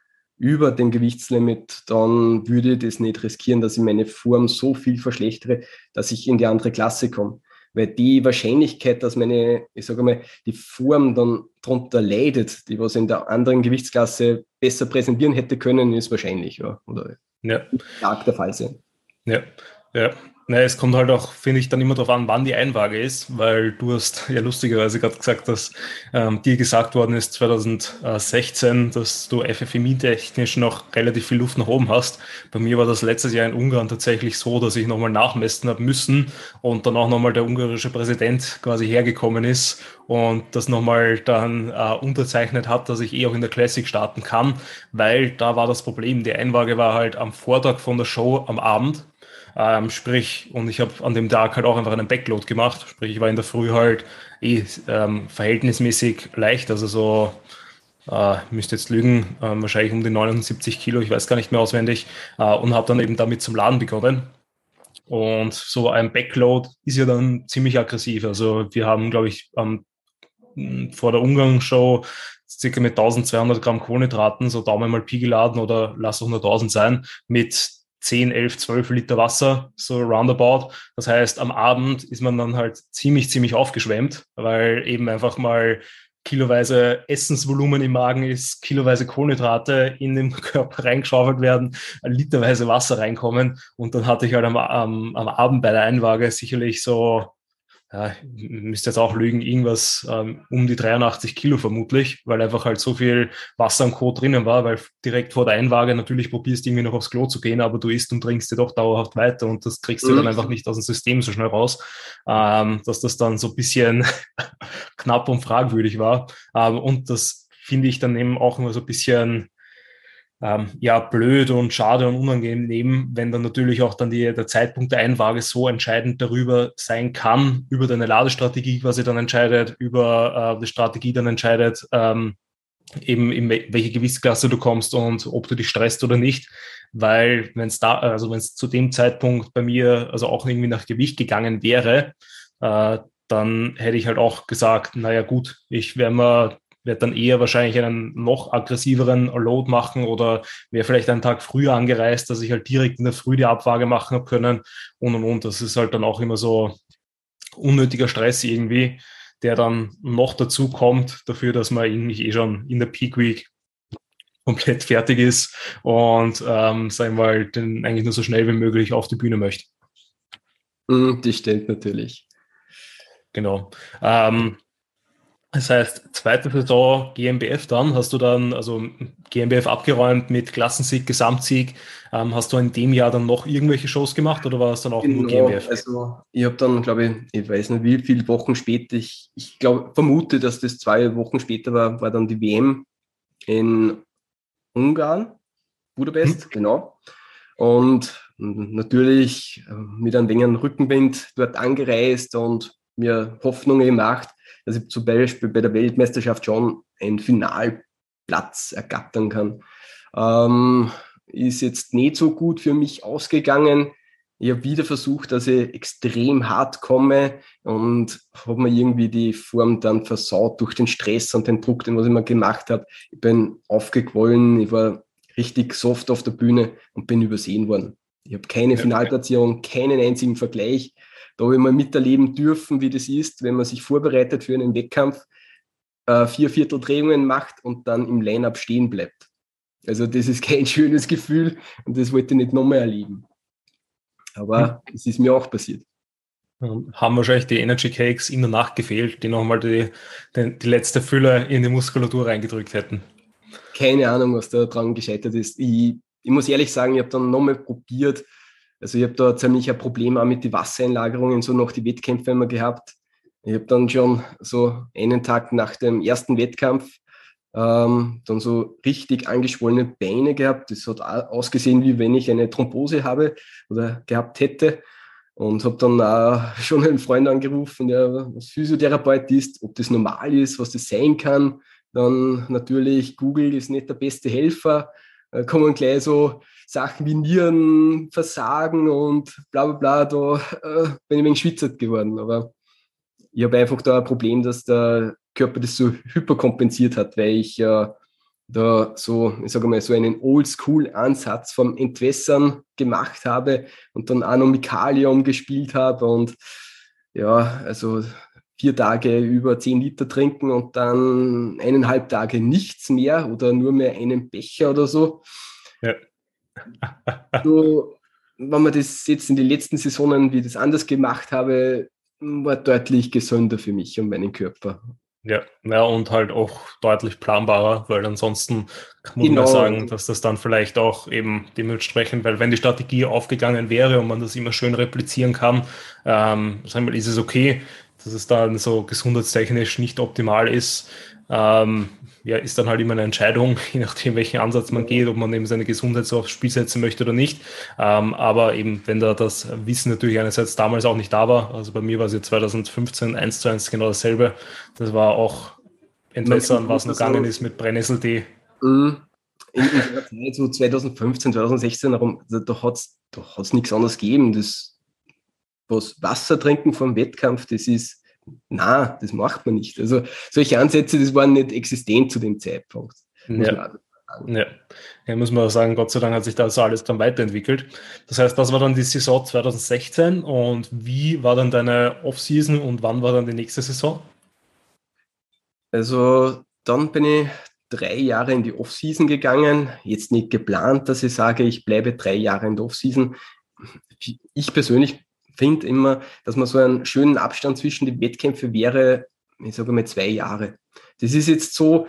über dem Gewichtslimit, dann würde ich das nicht riskieren, dass ich meine Form so viel verschlechtere, dass ich in die andere Klasse komme. Weil die Wahrscheinlichkeit, dass meine, ich sage mal, die Form dann darunter leidet, die was in der anderen Gewichtsklasse besser präsentieren hätte können, ist wahrscheinlich, ja. Oder ja. stark der Fall sein. Ja, ja. Naja, es kommt halt auch, finde ich, dann immer darauf an, wann die Einwaage ist, weil du hast ja lustigerweise gerade gesagt, dass ähm, dir gesagt worden ist 2016, dass du FFMI-technisch noch relativ viel Luft nach oben hast. Bei mir war das letztes Jahr in Ungarn tatsächlich so, dass ich nochmal nachmessen habe müssen und dann auch nochmal der ungarische Präsident quasi hergekommen ist und das nochmal dann äh, unterzeichnet hat, dass ich eh auch in der Classic starten kann, weil da war das Problem, die Einwaage war halt am Vortag von der Show am Abend ähm, sprich, und ich habe an dem Tag halt auch einfach einen Backload gemacht. Sprich, ich war in der Früh halt eh ähm, verhältnismäßig leicht, also so, äh, müsste jetzt lügen, äh, wahrscheinlich um die 79 Kilo, ich weiß gar nicht mehr auswendig, äh, und habe dann eben damit zum Laden begonnen. Und so ein Backload ist ja dann ziemlich aggressiv. Also wir haben, glaube ich, ähm, vor der Umgangsshow circa mit 1200 Gramm Kohlenhydraten, so Daumen mal Pi geladen oder lass auch nur 1000 sein, mit 10, 11, 12 Liter Wasser, so roundabout. Das heißt, am Abend ist man dann halt ziemlich, ziemlich aufgeschwemmt, weil eben einfach mal kiloweise Essensvolumen im Magen ist, kiloweise Kohlenhydrate in den <laughs> Körper reingeschaufelt werden, literweise Wasser reinkommen. Und dann hatte ich halt am, am, am Abend bei der Einwaage sicherlich so ja, müsste jetzt auch lügen, irgendwas ähm, um die 83 Kilo vermutlich, weil einfach halt so viel Wasser und Co. drinnen war, weil direkt vor der Einwaage natürlich probierst irgendwie noch aufs Klo zu gehen, aber du isst und trinkst dir doch dauerhaft weiter und das kriegst du mhm. dann einfach nicht aus dem System so schnell raus, ähm, dass das dann so ein bisschen <laughs> knapp und fragwürdig war. Ähm, und das finde ich dann eben auch immer so ein bisschen ähm, ja, blöd und schade und unangenehm, wenn dann natürlich auch dann die, der Zeitpunkt der Einwaage so entscheidend darüber sein kann, über deine Ladestrategie quasi dann entscheidet, über äh, die Strategie dann entscheidet, ähm, eben in welche Gewichtsklasse du kommst und ob du dich stresst oder nicht. Weil wenn es da, also wenn es zu dem Zeitpunkt bei mir also auch irgendwie nach Gewicht gegangen wäre, äh, dann hätte ich halt auch gesagt, naja gut, ich werde mir werde dann eher wahrscheinlich einen noch aggressiveren Load machen oder wäre vielleicht einen Tag früher angereist, dass ich halt direkt in der Früh die Abwaage machen habe können und und und. Das ist halt dann auch immer so unnötiger Stress irgendwie, der dann noch dazu kommt dafür, dass man eigentlich eh schon in der Peak Week komplett fertig ist und ähm, sagen wir mal, den eigentlich nur so schnell wie möglich auf die Bühne möchte. Mm, das stimmt natürlich. Genau. Ähm, Das heißt, zweite Saison GmbF dann, hast du dann also GmbF abgeräumt mit Klassensieg, Gesamtsieg. Ähm, hast du in dem Jahr dann noch irgendwelche Shows gemacht oder war es dann auch genau, nur GmbF? Also ich habe dann, glaube ich, ich weiß nicht wie viele Wochen später, ich, ich glaube, vermute, dass das zwei Wochen später war, war dann die WM in Ungarn, Budapest, hm. genau. Und natürlich äh, mit einem längeren Rückenwind dort angereist und mir Hoffnungen gemacht, dass ich zum Beispiel bei der Weltmeisterschaft schon einen Finalplatz ergattern kann. Ähm, ist jetzt nicht so gut für mich ausgegangen. Ich habe wieder versucht, dass ich extrem hart komme und habe mir irgendwie die Form dann versaut durch den Stress und den Druck, den was ich mir gemacht habe. Ich bin aufgequollen, ich war richtig soft auf der Bühne und bin übersehen worden. Ich habe keine Finalplatzierung, keinen einzigen Vergleich. Da habe ich mal miterleben dürfen, wie das ist, wenn man sich vorbereitet für einen Wettkampf, äh, vier Viertel Drehungen macht und dann im Line-Up stehen bleibt. Also das ist <laughs> kein schönes Gefühl und das wollte ich nicht nochmal erleben. Aber es ist mir auch passiert. Haben wahrscheinlich die Energy Cakes in der Nacht gefehlt, die nochmal die, die, die letzte Fülle in die Muskulatur reingedrückt hätten. Keine Ahnung, was da dran gescheitert ist. Ich, ich muss ehrlich sagen, ich habe dann nochmal probiert, also ich habe da ziemlich ein Problem auch mit den Wassereinlagerungen, so noch die Wettkämpfe immer gehabt. Ich habe dann schon so einen Tag nach dem ersten Wettkampf ähm, dann so richtig angeschwollene Beine gehabt. Das hat ausgesehen, wie wenn ich eine Thrombose habe oder gehabt hätte. Und habe dann auch <laughs> schon einen Freund angerufen, der was Physiotherapeut ist, ob das normal ist, was das sein kann. Dann natürlich, Google ist nicht der beste Helfer. Da kommen gleich so Sachen wie Nierenversagen und bla bla bla, da äh, bin ich ein wenig schwitzert geworden. Aber ich habe einfach da ein Problem, dass der Körper das so hyperkompensiert hat, weil ich äh, da so, ich sage mal, so einen Oldschool-Ansatz vom Entwässern gemacht habe und dann Anomikalium gespielt habe und ja, also vier Tage über zehn Liter trinken und dann eineinhalb Tage nichts mehr oder nur mehr einen Becher oder so. Ja so, wenn man das jetzt in den letzten Saisonen, wie ich das anders gemacht habe, war deutlich gesünder für mich und meinen Körper. Ja, ja, und halt auch deutlich planbarer, weil ansonsten muss genau. man sagen, dass das dann vielleicht auch eben dementsprechend, weil wenn die Strategie aufgegangen wäre und man das immer schön replizieren kann, ähm, sagen wir, ist es okay, dass es dann so gesundheitstechnisch nicht optimal ist. Ähm, ja, ist dann halt immer eine Entscheidung, <laughs> je nachdem, welchen Ansatz man geht, ob man eben seine Gesundheit so aufs Spiel setzen möchte oder nicht. Ähm, aber eben, wenn da das Wissen natürlich einerseits damals auch nicht da war, also bei mir war es ja 2015 eins zu eins genau dasselbe. Das war auch Entwässern, was noch gegangen ist mit Brennnesseltee. Mhm. In, in der Zeit, so 2015, 2016 herum, da hat es da hat's nichts anderes gegeben. Das, was Wasser trinken vom Wettkampf, das ist na, das macht man nicht. Also solche Ansätze, das waren nicht existent zu dem Zeitpunkt. Ja. Ja. ja, muss man auch sagen, Gott sei Dank hat sich das alles dann weiterentwickelt. Das heißt, das war dann die Saison 2016 und wie war dann deine Offseason und wann war dann die nächste Saison? Also dann bin ich drei Jahre in die Offseason gegangen. Jetzt nicht geplant, dass ich sage, ich bleibe drei Jahre in der Offseason. Ich persönlich finde immer, dass man so einen schönen Abstand zwischen den Wettkämpfen wäre, ich sage mal zwei Jahre. Das ist jetzt so,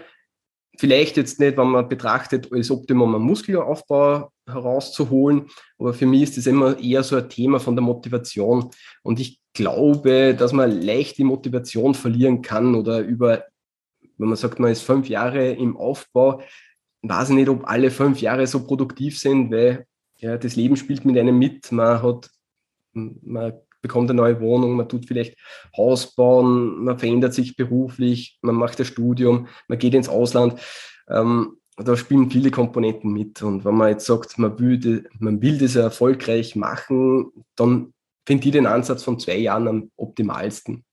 vielleicht jetzt nicht, wenn man betrachtet, als Optimum einen Muskelaufbau herauszuholen, aber für mich ist das immer eher so ein Thema von der Motivation. Und ich glaube, dass man leicht die Motivation verlieren kann oder über, wenn man sagt, man ist fünf Jahre im Aufbau, weiß ich nicht, ob alle fünf Jahre so produktiv sind, weil ja, das Leben spielt mit einem mit. Man hat man bekommt eine neue Wohnung, man tut vielleicht Haus bauen, man verändert sich beruflich, man macht das Studium, man geht ins Ausland. Ähm, da spielen viele Komponenten mit. Und wenn man jetzt sagt, man will, man will das erfolgreich machen, dann finde ich den Ansatz von zwei Jahren am optimalsten.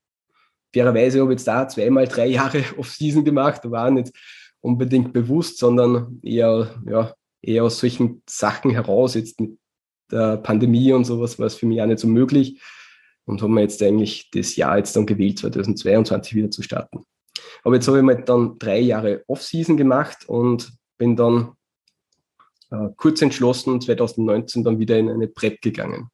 Fairerweise habe ich jetzt da zweimal drei <laughs> Jahre Off-Season gemacht, auch nicht unbedingt bewusst, sondern eher, ja, eher aus solchen Sachen heraus, jetzt mit der Pandemie und sowas war es für mich auch nicht so möglich und haben wir jetzt eigentlich das Jahr jetzt dann gewählt, 2022 wieder zu starten. Aber jetzt habe ich mal dann drei Jahre Off-Season gemacht und bin dann äh, kurz entschlossen 2019 dann wieder in eine Prep gegangen.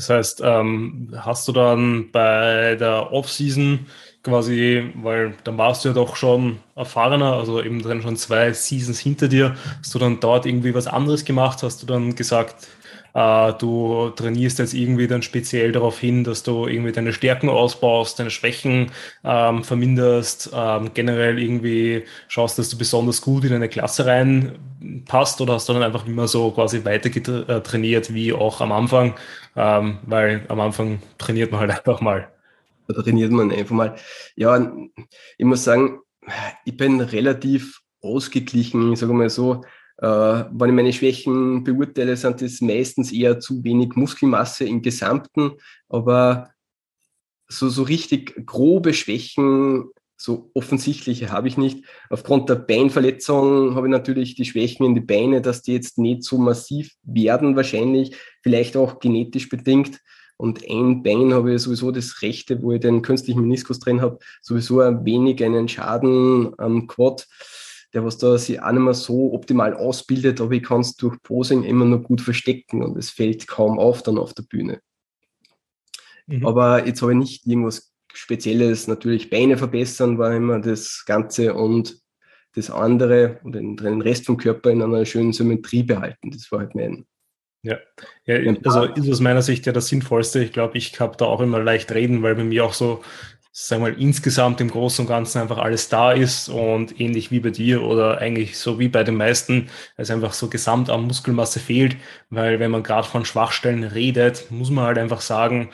Das heißt, ähm, hast du dann bei der Off-Season quasi, weil dann warst du ja doch schon erfahrener, also eben dann schon zwei Seasons hinter dir, hast du dann dort irgendwie was anderes gemacht? Hast du dann gesagt, äh, du trainierst jetzt irgendwie dann speziell darauf hin, dass du irgendwie deine Stärken ausbaust, deine Schwächen ähm, verminderst, ähm, generell irgendwie schaust, dass du besonders gut in eine Klasse reinpasst oder hast du dann einfach immer so quasi weiter äh, trainiert wie auch am Anfang, ähm, weil am Anfang trainiert man halt <laughs> einfach mal. Da trainiert man einfach mal. Ja, ich muss sagen, ich bin relativ ausgeglichen, sagen wir mal so. Äh, wenn ich meine Schwächen beurteile, sind das meistens eher zu wenig Muskelmasse im Gesamten, aber so, so richtig grobe Schwächen, so offensichtliche habe ich nicht. Aufgrund der Beinverletzung habe ich natürlich die Schwächen in die Beine, dass die jetzt nicht so massiv werden wahrscheinlich, vielleicht auch genetisch bedingt. Und ein Bein habe ich sowieso das rechte, wo ich den künstlichen Meniskus drin habe, sowieso ein wenig einen Schaden am Quad der was da sich auch nicht mehr so optimal ausbildet, aber ich kann es durch Posing immer noch gut verstecken und es fällt kaum auf dann auf der Bühne. Mhm. Aber jetzt habe ich nicht irgendwas Spezielles, natürlich Beine verbessern war immer das Ganze und das andere und den, den Rest vom Körper in einer schönen Symmetrie behalten. Das war halt mein. Ja, ja also ist aus meiner Sicht ja das Sinnvollste. Ich glaube, ich habe da auch immer leicht reden, weil bei mir auch so sagen wir mal, insgesamt im Großen und Ganzen einfach alles da ist und ähnlich wie bei dir oder eigentlich so wie bei den meisten, es einfach so gesamt an Muskelmasse fehlt, weil wenn man gerade von Schwachstellen redet, muss man halt einfach sagen,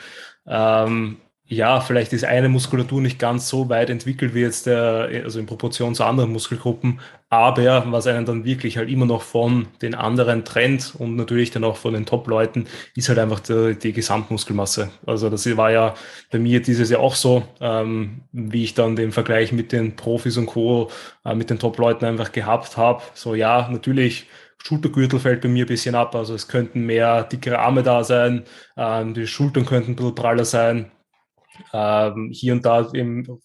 ähm, ja, vielleicht ist eine Muskulatur nicht ganz so weit entwickelt wie jetzt der, also in Proportion zu anderen Muskelgruppen, aber was einen dann wirklich halt immer noch von den anderen trennt und natürlich dann auch von den Top-Leuten, ist halt einfach die, die, Gesamtmuskelmasse. Also das war ja bei mir dieses Jahr auch so, ähm, wie ich dann den Vergleich mit den Profis und Co., äh, mit den Top-Leuten einfach gehabt habe. So ja, natürlich Schultergürtel fällt bei mir ein bisschen ab, also es könnten mehr dickere Arme da sein, ähm, die Schultern könnten ein bisschen praller sein, ähm, hier und da eben,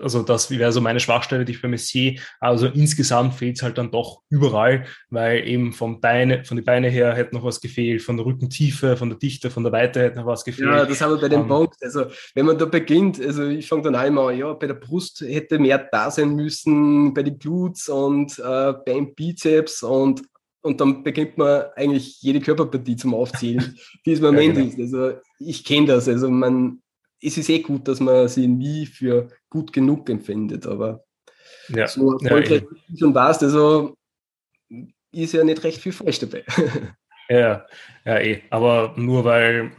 also das wäre so meine Schwachstelle, die ich bei mir sehe. Also insgesamt fehlt es halt dann doch überall, weil eben vom Beine, von den Beinen her hätte noch was gefehlt, von der Rückentiefe, von der Dichte, von der Weite hätte noch was gefehlt. Ja, das haben wir bei dem ähm, Punkt. Also wenn man da beginnt, also ich fange dann einmal an, ja, bei der Brust hätte mehr da sein müssen, bei den Glutes und äh, beim Bizeps und und dann beginnt man eigentlich jede Körperpartie zum Aufzählen, <laughs> die es im Moment ja, genau. ist. Also ich kenne das. Also man, es ist eh gut, dass man sie nie für gut genug empfindet, aber ja. so erfolgreich ja, schon warst, also ist ja nicht recht viel falsch dabei. <laughs> Ja, ja, eh. Aber nur weil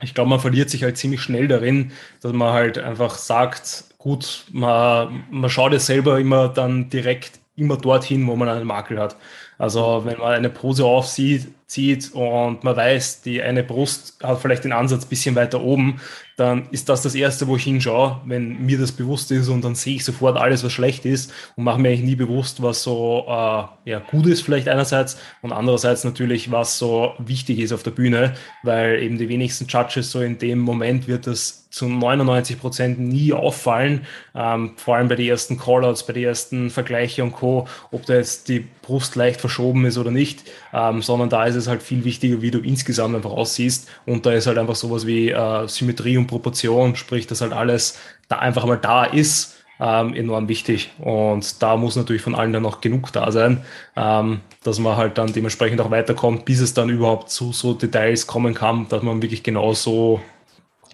ich glaube, man verliert sich halt ziemlich schnell darin, dass man halt einfach sagt, gut, man, man schaut ja selber immer dann direkt immer dorthin, wo man einen Makel hat. Also wenn man eine Pose aufzieht zieht und man weiß, die eine Brust hat vielleicht den Ansatz ein bisschen weiter oben, dann ist das das Erste, wo ich hinschaue, wenn mir das bewusst ist und dann sehe ich sofort alles, was schlecht ist und mache mir eigentlich nie bewusst, was so äh, ja, gut ist vielleicht einerseits und andererseits natürlich, was so wichtig ist auf der Bühne, weil eben die wenigsten Judges so in dem Moment wird das zu 99 Prozent nie auffallen, ähm, vor allem bei den ersten Callouts, bei den ersten Vergleichen und Co., ob da jetzt die Brust leicht verschoben ist oder nicht, ähm, sondern da ist es halt viel wichtiger, wie du insgesamt einfach aussiehst und da ist halt einfach sowas wie äh, Symmetrie und Proportion, sprich, dass halt alles da einfach mal da ist, ähm, enorm wichtig. Und da muss natürlich von allen dann noch genug da sein, ähm, dass man halt dann dementsprechend auch weiterkommt, bis es dann überhaupt zu so Details kommen kann, dass man wirklich genau so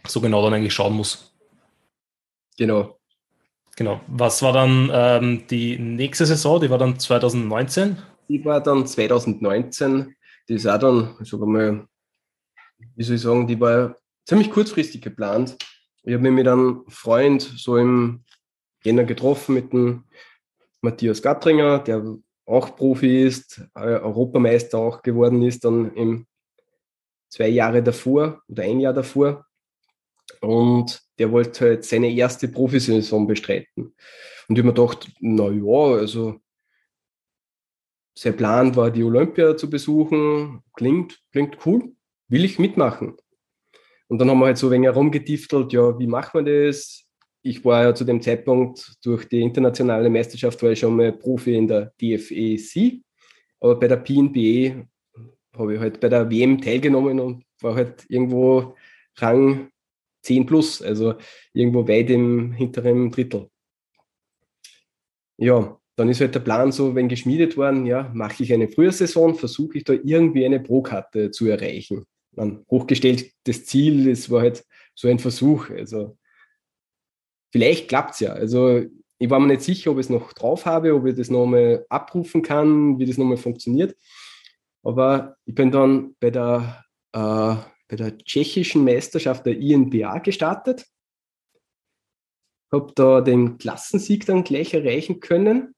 so genau dann eigentlich schauen muss. Genau. Genau. Was war dann ähm, die nächste Saison? Die war dann 2019? Die war dann 2019. Die ist auch dann, sagen mal, wie soll ich sagen, die war ziemlich kurzfristig geplant. Ich habe mich mit einem Freund so im Jänner getroffen, mit dem Matthias Gattringer, der auch Profi ist, äh, Europameister auch geworden ist, dann im zwei Jahre davor oder ein Jahr davor. Und der wollte halt seine erste Profisaison bestreiten. Und ich habe mir gedacht, na ja, also sein Plan war, die Olympia zu besuchen. Klingt, klingt cool, will ich mitmachen. Und dann haben wir halt so ein wenig herumgetiftelt, ja, wie machen wir das? Ich war ja zu dem Zeitpunkt durch die internationale Meisterschaft war ich schon mal Profi in der DFEC, aber bei der PNBE habe ich halt bei der WM teilgenommen und war halt irgendwo Rang 10 plus, also irgendwo weit im hinteren Drittel. Ja, dann ist halt der Plan so, wenn geschmiedet worden, ja, mache ich eine Frühjahrsaison, versuche ich da irgendwie eine Pro-Karte zu erreichen. Dann hochgestelltes Ziel, das war halt so ein Versuch. Also vielleicht klappt es ja. Also ich war mir nicht sicher, ob ich es noch drauf habe, ob ich das nochmal abrufen kann, wie das nochmal funktioniert. Aber ich bin dann bei der, äh, bei der tschechischen Meisterschaft der INBA gestartet. Habe da den Klassensieg dann gleich erreichen können.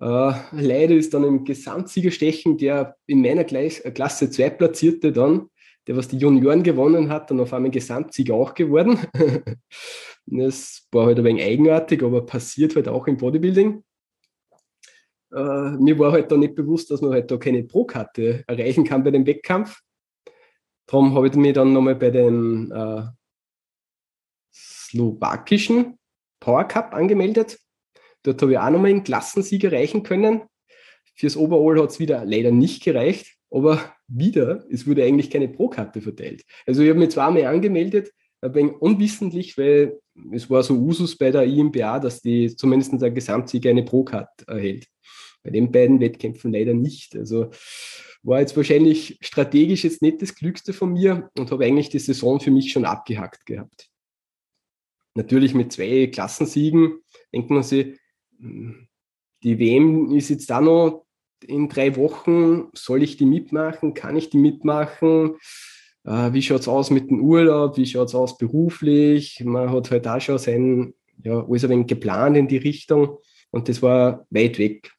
Äh, leider ist dann im Gesamtsiegerstechen der in meiner Klasse 2 platzierte dann, der was die Junioren gewonnen hat, dann auf einmal Gesamtsieger auch geworden. <laughs> das war halt ein wenig eigenartig, aber passiert halt auch im Bodybuilding. Uh, mir war halt da nicht bewusst, dass man halt da keine Pro-Karte erreichen kann bei dem Wettkampf. Darum habe ich mich dann nochmal bei dem uh, slowakischen Power Cup angemeldet. Dort habe ich auch nochmal einen Klassensieg erreichen können. Fürs Overall hat es wieder leider nicht gereicht, aber wieder, es wurde eigentlich keine Pro-Karte verteilt. Also ich habe mich zweimal angemeldet, ein wenig unwissentlich, weil es war so Usus bei der IMBA, dass die zumindest der Gesamtsieger eine Pro-Karte erhält. Bei den beiden Wettkämpfen leider nicht. Also war jetzt wahrscheinlich strategisch jetzt nicht das Glückste von mir und habe eigentlich die Saison für mich schon abgehackt gehabt. Natürlich mit zwei Klassensiegen denkt man sich, die WM ist jetzt da noch in drei Wochen. Soll ich die mitmachen? Kann ich die mitmachen? Äh, wie schaut es aus mit dem Urlaub? Wie schaut es aus beruflich? Man hat halt auch schon sein, ja, alles ein wenig geplant in die Richtung und das war weit weg.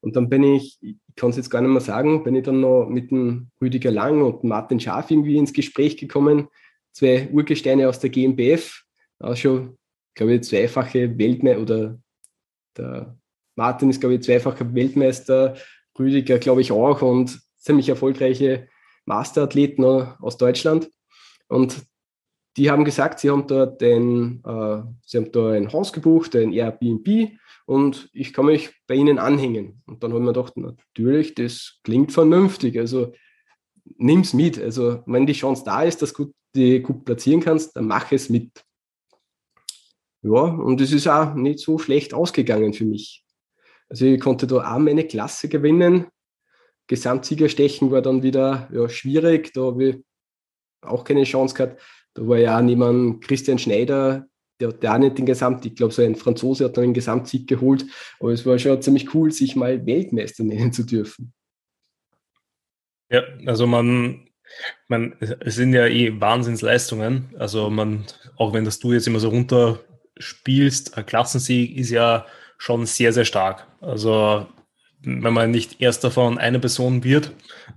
Und dann bin ich, ich kann es jetzt gar nicht mehr sagen, bin ich dann noch mit dem Rüdiger Lang und Martin Schaaf irgendwie ins Gespräch gekommen. Zwei Urgesteine aus der GmbF, auch schon, glaube ich, zweifache Weltmeister oder der Martin ist, glaube ich, zweifacher Weltmeister, Rüdiger, glaube ich, auch und ziemlich erfolgreiche Masterathleten aus Deutschland. Und die haben gesagt, sie haben dort ein, äh, sie haben da ein Haus gebucht, ein Airbnb und ich kann mich bei ihnen anhängen. Und dann haben wir gedacht, natürlich, das klingt vernünftig. Also nimm's mit. Also wenn die Chance da ist, dass du die gut platzieren kannst, dann mach es mit. Ja, und es ist auch nicht so schlecht ausgegangen für mich. Also ich konnte da auch meine Klasse gewinnen. Gesamtsiegerstechen war dann wieder ja, schwierig. Da habe ich auch keine Chance gehabt. Da war ja auch niemand Christian Schneider, der hat auch nicht den Gesamt, ich glaube, so ein Franzose hat dann den Gesamtsieg geholt, aber es war schon ziemlich cool, sich mal Weltmeister nennen zu dürfen. Ja, also man, man, es sind ja eh Wahnsinnsleistungen. Also man, auch wenn das du jetzt immer so runterspielst, ein Klassensieg ist ja schon sehr, sehr stark. Also wenn man nicht erster von einer Person wird,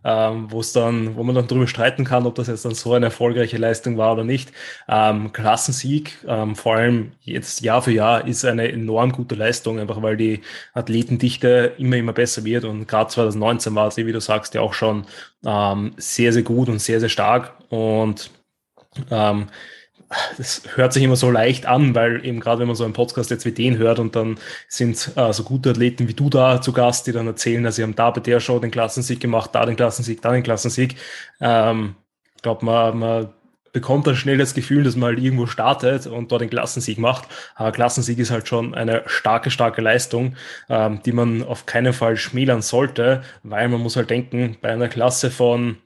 ähm, wo es dann, wo man dann darüber streiten kann, ob das jetzt dann so eine erfolgreiche Leistung war oder nicht. Ähm, Klassensieg, ähm, vor allem jetzt Jahr für Jahr, ist eine enorm gute Leistung, einfach weil die Athletendichte immer, immer besser wird und gerade 2019 war sie, wie du sagst, ja auch schon ähm, sehr, sehr gut und sehr, sehr stark und ähm, das hört sich immer so leicht an, weil eben gerade wenn man so einen Podcast jetzt wie den hört und dann sind äh, so gute Athleten wie du da zu Gast, die dann erzählen, dass sie haben da bei der Show den Klassensieg gemacht, da den Klassensieg, da den Klassensieg. Ähm, ich glaube, man, man bekommt dann schnell das Gefühl, dass man halt irgendwo startet und dort den Klassensieg macht. Aber Klassensieg ist halt schon eine starke, starke Leistung, ähm, die man auf keinen Fall schmälern sollte, weil man muss halt denken, bei einer Klasse von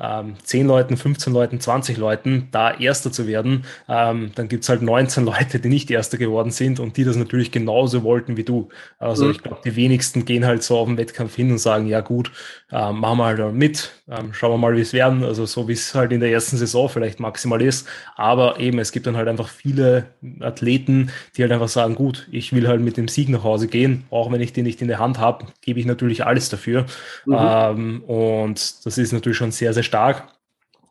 ähm, 10 Leuten, 15 Leuten, 20 Leuten da Erster zu werden, ähm, dann gibt's halt 19 <laughs> Leute, die nicht Erster geworden sind und die das natürlich genauso wollten wie du. Also mhm. ich glaube, die wenigsten gehen halt so auf den Wettkampf hin und sagen, ja gut, ähm, machen wir halt mit, ähm, schauen wir mal, wie es werden. Also so wie es halt in der ersten Saison vielleicht maximal ist. Aber eben, es gibt dann halt einfach viele Athleten, die halt einfach sagen, gut, ich will halt mit dem Sieg nach Hause gehen, auch wenn ich den nicht in der Hand habe, gebe ich natürlich alles dafür. Mhm. Ähm, und das ist natürlich schon sehr, sehr stark.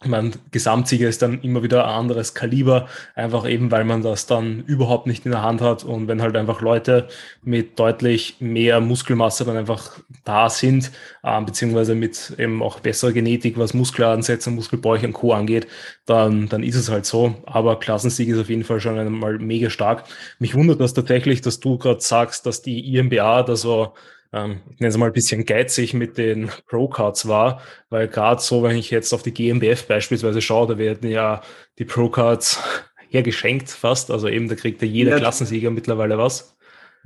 Mein Gesamtsieger ist dann immer wieder ein anderes Kaliber, einfach eben, weil man das dann überhaupt nicht in der Hand hat und wenn halt einfach Leute mit deutlich mehr Muskelmasse dann einfach da sind, äh, beziehungsweise mit eben auch besserer Genetik, was Muskelansätze, Muskelbäuche und Co. angeht, dann, dann ist es halt so. Aber Klassensieg ist auf jeden Fall schon einmal mega stark. Mich wundert das tatsächlich, dass du gerade sagst, dass die IMBA da so ähm, ich nenne es mal ein bisschen geizig mit den Pro-Cards war, weil gerade so, wenn ich jetzt auf die GmbF beispielsweise schaue, da werden ja die Pro-Cards <laughs> hergeschenkt fast, also eben da kriegt ja jeder ja, Klassensieger mittlerweile was.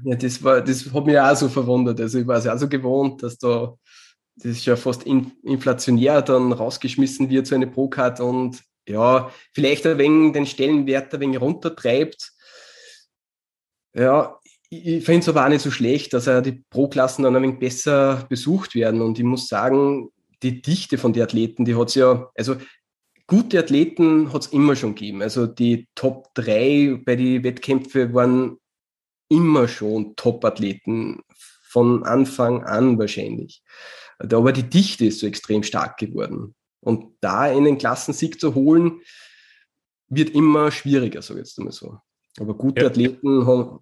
Ja, das war, das hat mich auch so verwundert. Also ich war es ja auch so gewohnt, dass da das ist ja fast in, inflationär dann rausgeschmissen wird, so eine Pro-Card und ja, vielleicht ein wenig den Stellenwert ein wenig runtertreibt. Ja, ich finde es aber auch nicht so schlecht, dass die Pro-Klassen dann ein wenig besser besucht werden. Und ich muss sagen, die Dichte von den Athleten, die hat es ja, also gute Athleten hat es immer schon gegeben. Also die Top 3 bei den Wettkämpfen waren immer schon Top-Athleten von Anfang an wahrscheinlich. Aber die Dichte ist so extrem stark geworden. Und da einen Klassensieg zu holen, wird immer schwieriger, so jetzt einmal so. Aber gute ja. Athleten haben,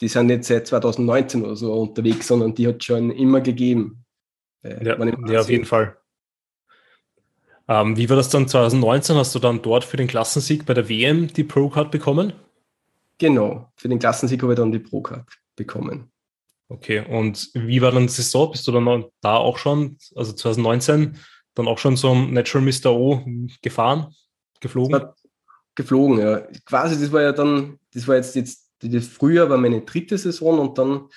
die sind nicht seit 2019 oder so unterwegs, sondern die hat schon immer gegeben. Äh, ja, ja auf jeden Fall. Ähm, wie war das dann 2019? Hast du dann dort für den Klassensieg bei der WM die Pro-Card bekommen? Genau, für den Klassensieg habe ich dann die Pro-Card bekommen. Okay, und wie war dann die Saison? Bist du dann da auch schon, also 2019, dann auch schon zum Natural Mr. O gefahren, geflogen? Geflogen, ja. Quasi, das war ja dann, das war jetzt, jetzt das Frühjahr war meine dritte Saison und dann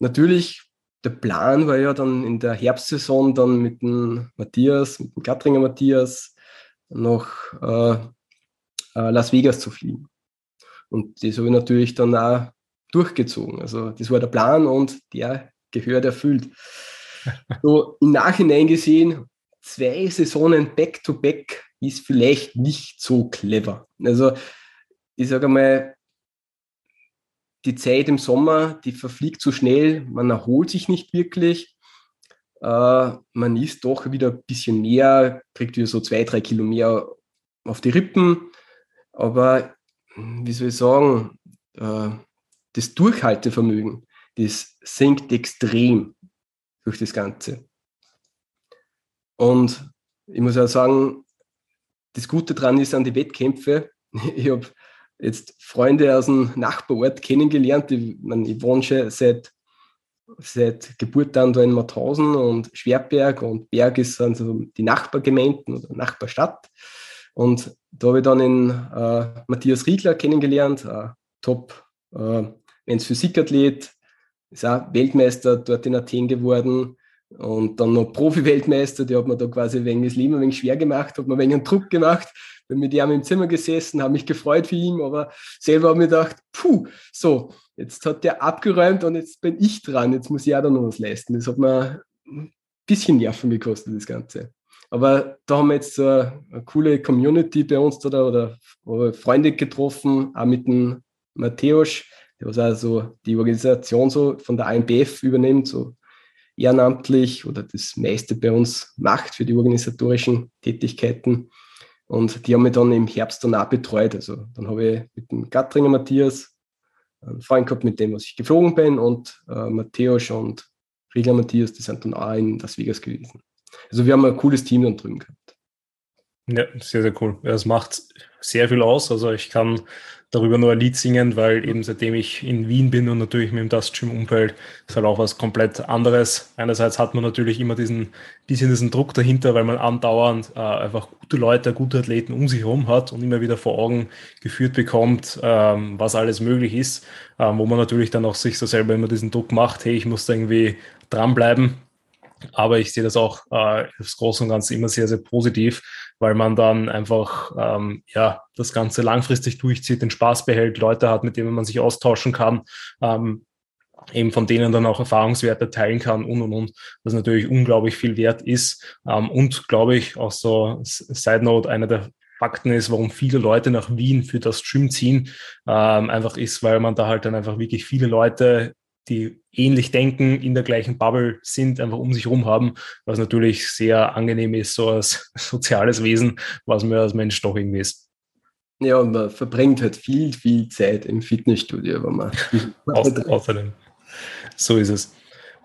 natürlich, der Plan war ja dann in der Herbstsaison dann mit dem Matthias, mit dem Gattringer Matthias nach äh, äh Las Vegas zu fliegen. Und das habe ich natürlich dann auch durchgezogen. Also das war der Plan und der gehört erfüllt. So im Nachhinein gesehen, zwei Saisonen back-to-back ist vielleicht nicht so clever. Also ich sage mal, die Zeit im Sommer, die verfliegt so schnell, man erholt sich nicht wirklich. Äh, man isst doch wieder ein bisschen mehr, kriegt wieder so zwei, drei Kilo mehr auf die Rippen. Aber wie soll ich sagen, äh, das Durchhaltevermögen, das sinkt extrem durch das Ganze. Und ich muss auch sagen, das Gute daran ist an die Wettkämpfe. <laughs> Ich habe jetzt Freunde aus dem Nachbarort kennengelernt. Ich, meine, ich wohne schon seit, seit Geburt an da in Mauthausen und Schwerberg und Berg ist sind so die Nachbargemeinden oder Nachbarstadt. Und da habe ich dann den äh, Matthias Riegler kennengelernt, äh, Top äh, Physikathlet, ist auch Weltmeister dort in Athen geworden und dann noch Profi-Weltmeister, die hat mir da quasi wegen das Leben ein wenig schwer gemacht, hat mir wenig einen Druck gemacht, bin mit ihm im Zimmer gesessen, habe mich gefreut für ihn, aber selber habe ich mir gedacht, puh, so, jetzt hat der abgeräumt und jetzt bin ich dran, jetzt muss ich auch da noch was leisten. Das hat mir ein bisschen Nerven gekostet, das Ganze. Aber da haben wir jetzt eine, eine coole Community bei uns da oder, oder Freunde getroffen, auch mit dem Matthäus, der was also die Organisation so von der AMBF übernimmt, so ehrenamtlich oder das meiste bei uns macht für die organisatorischen Tätigkeiten. Und die haben mich dann im Herbst dann auch betreut. Also dann habe ich mit dem Gattringer Matthias einen Freund gehabt, mit dem was ich geflogen bin und äh, Matthäus und Riegler Matthias, die sind dann auch in Las Vegas gewesen. Also wir haben ein cooles Team dann drüben gehabt. Ja, sehr, sehr cool. Es macht sehr viel aus. Also ich kann darüber nur ein Lied singen, weil eben seitdem ich in Wien bin und natürlich mit dem Dust Gym Umfeld ist halt auch was komplett anderes. Einerseits hat man natürlich immer diesen bisschen diesen Druck dahinter, weil man andauernd äh, einfach gute Leute, gute Athleten um sich herum hat und immer wieder vor Augen geführt bekommt, ähm, was alles möglich ist, ähm, wo man natürlich dann auch sich so selber immer diesen Druck macht, hey, ich muss da irgendwie dranbleiben aber ich sehe das auch äh, aufs Große und Ganze immer sehr, sehr positiv, weil man dann einfach ähm, ja, das Ganze langfristig durchzieht, den Spaß behält, Leute hat, mit denen man sich austauschen kann, ähm, eben von denen dann auch Erfahrungswerte teilen kann und und und, was natürlich unglaublich viel wert ist. Ähm, und glaube ich, auch so Side Note, einer der Fakten ist, warum viele Leute nach Wien für das Gym ziehen, ähm, einfach ist, weil man da halt dann einfach wirklich viele Leute die ähnlich denken, in der gleichen Bubble sind, einfach um sich herum haben, was natürlich sehr angenehm ist, so als <laughs> soziales Wesen, was man als Mensch doch irgendwie ist. Ja, und man verbringt halt viel, viel Zeit im Fitnessstudio, wenn man <laughs> außerdem. So ist es.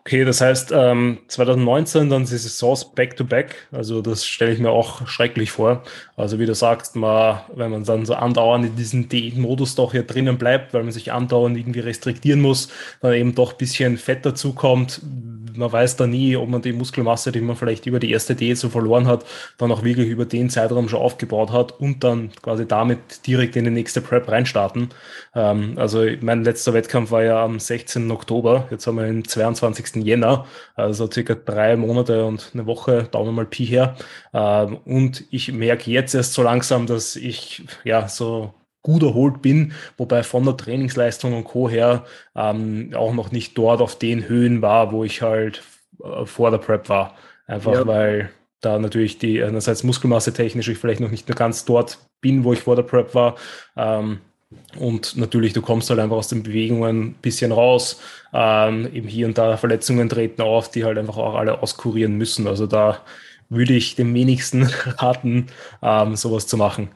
Okay, das heißt, ähm, 2019 dann die Saisons back-to-back, also das stelle ich mir auch schrecklich vor. Also wie du sagst, man, wenn man dann so andauernd in diesem Diätmodus doch hier drinnen bleibt, weil man sich andauernd irgendwie restriktieren muss, dann eben doch ein bisschen Fett dazukommt, man weiß da nie, ob man die Muskelmasse, die man vielleicht über die erste Diät so verloren hat, dann auch wirklich über den Zeitraum schon aufgebaut hat und dann quasi damit direkt in die nächste Prep reinstarten. Ähm, also mein letzter Wettkampf war ja am 16. Oktober, jetzt haben wir den 22. Jänner, also circa drei Monate und eine Woche, Daumen mal Pi her. Ähm, und ich merke jetzt erst so langsam, dass ich ja so gut erholt bin, wobei von der Trainingsleistung und Co. her ähm, auch noch nicht dort auf den Höhen war, wo ich halt äh, vor der Prep war. Einfach ja. weil da natürlich die, einerseits Muskelmasse technisch ich vielleicht noch nicht ganz dort bin, wo ich vor der Prep war. Ähm, und natürlich, du kommst halt einfach aus den Bewegungen ein bisschen raus. Ähm, eben hier und da Verletzungen treten auf, die halt einfach auch alle auskurieren müssen. Also da würde ich dem wenigsten <laughs> raten, ähm, sowas zu machen.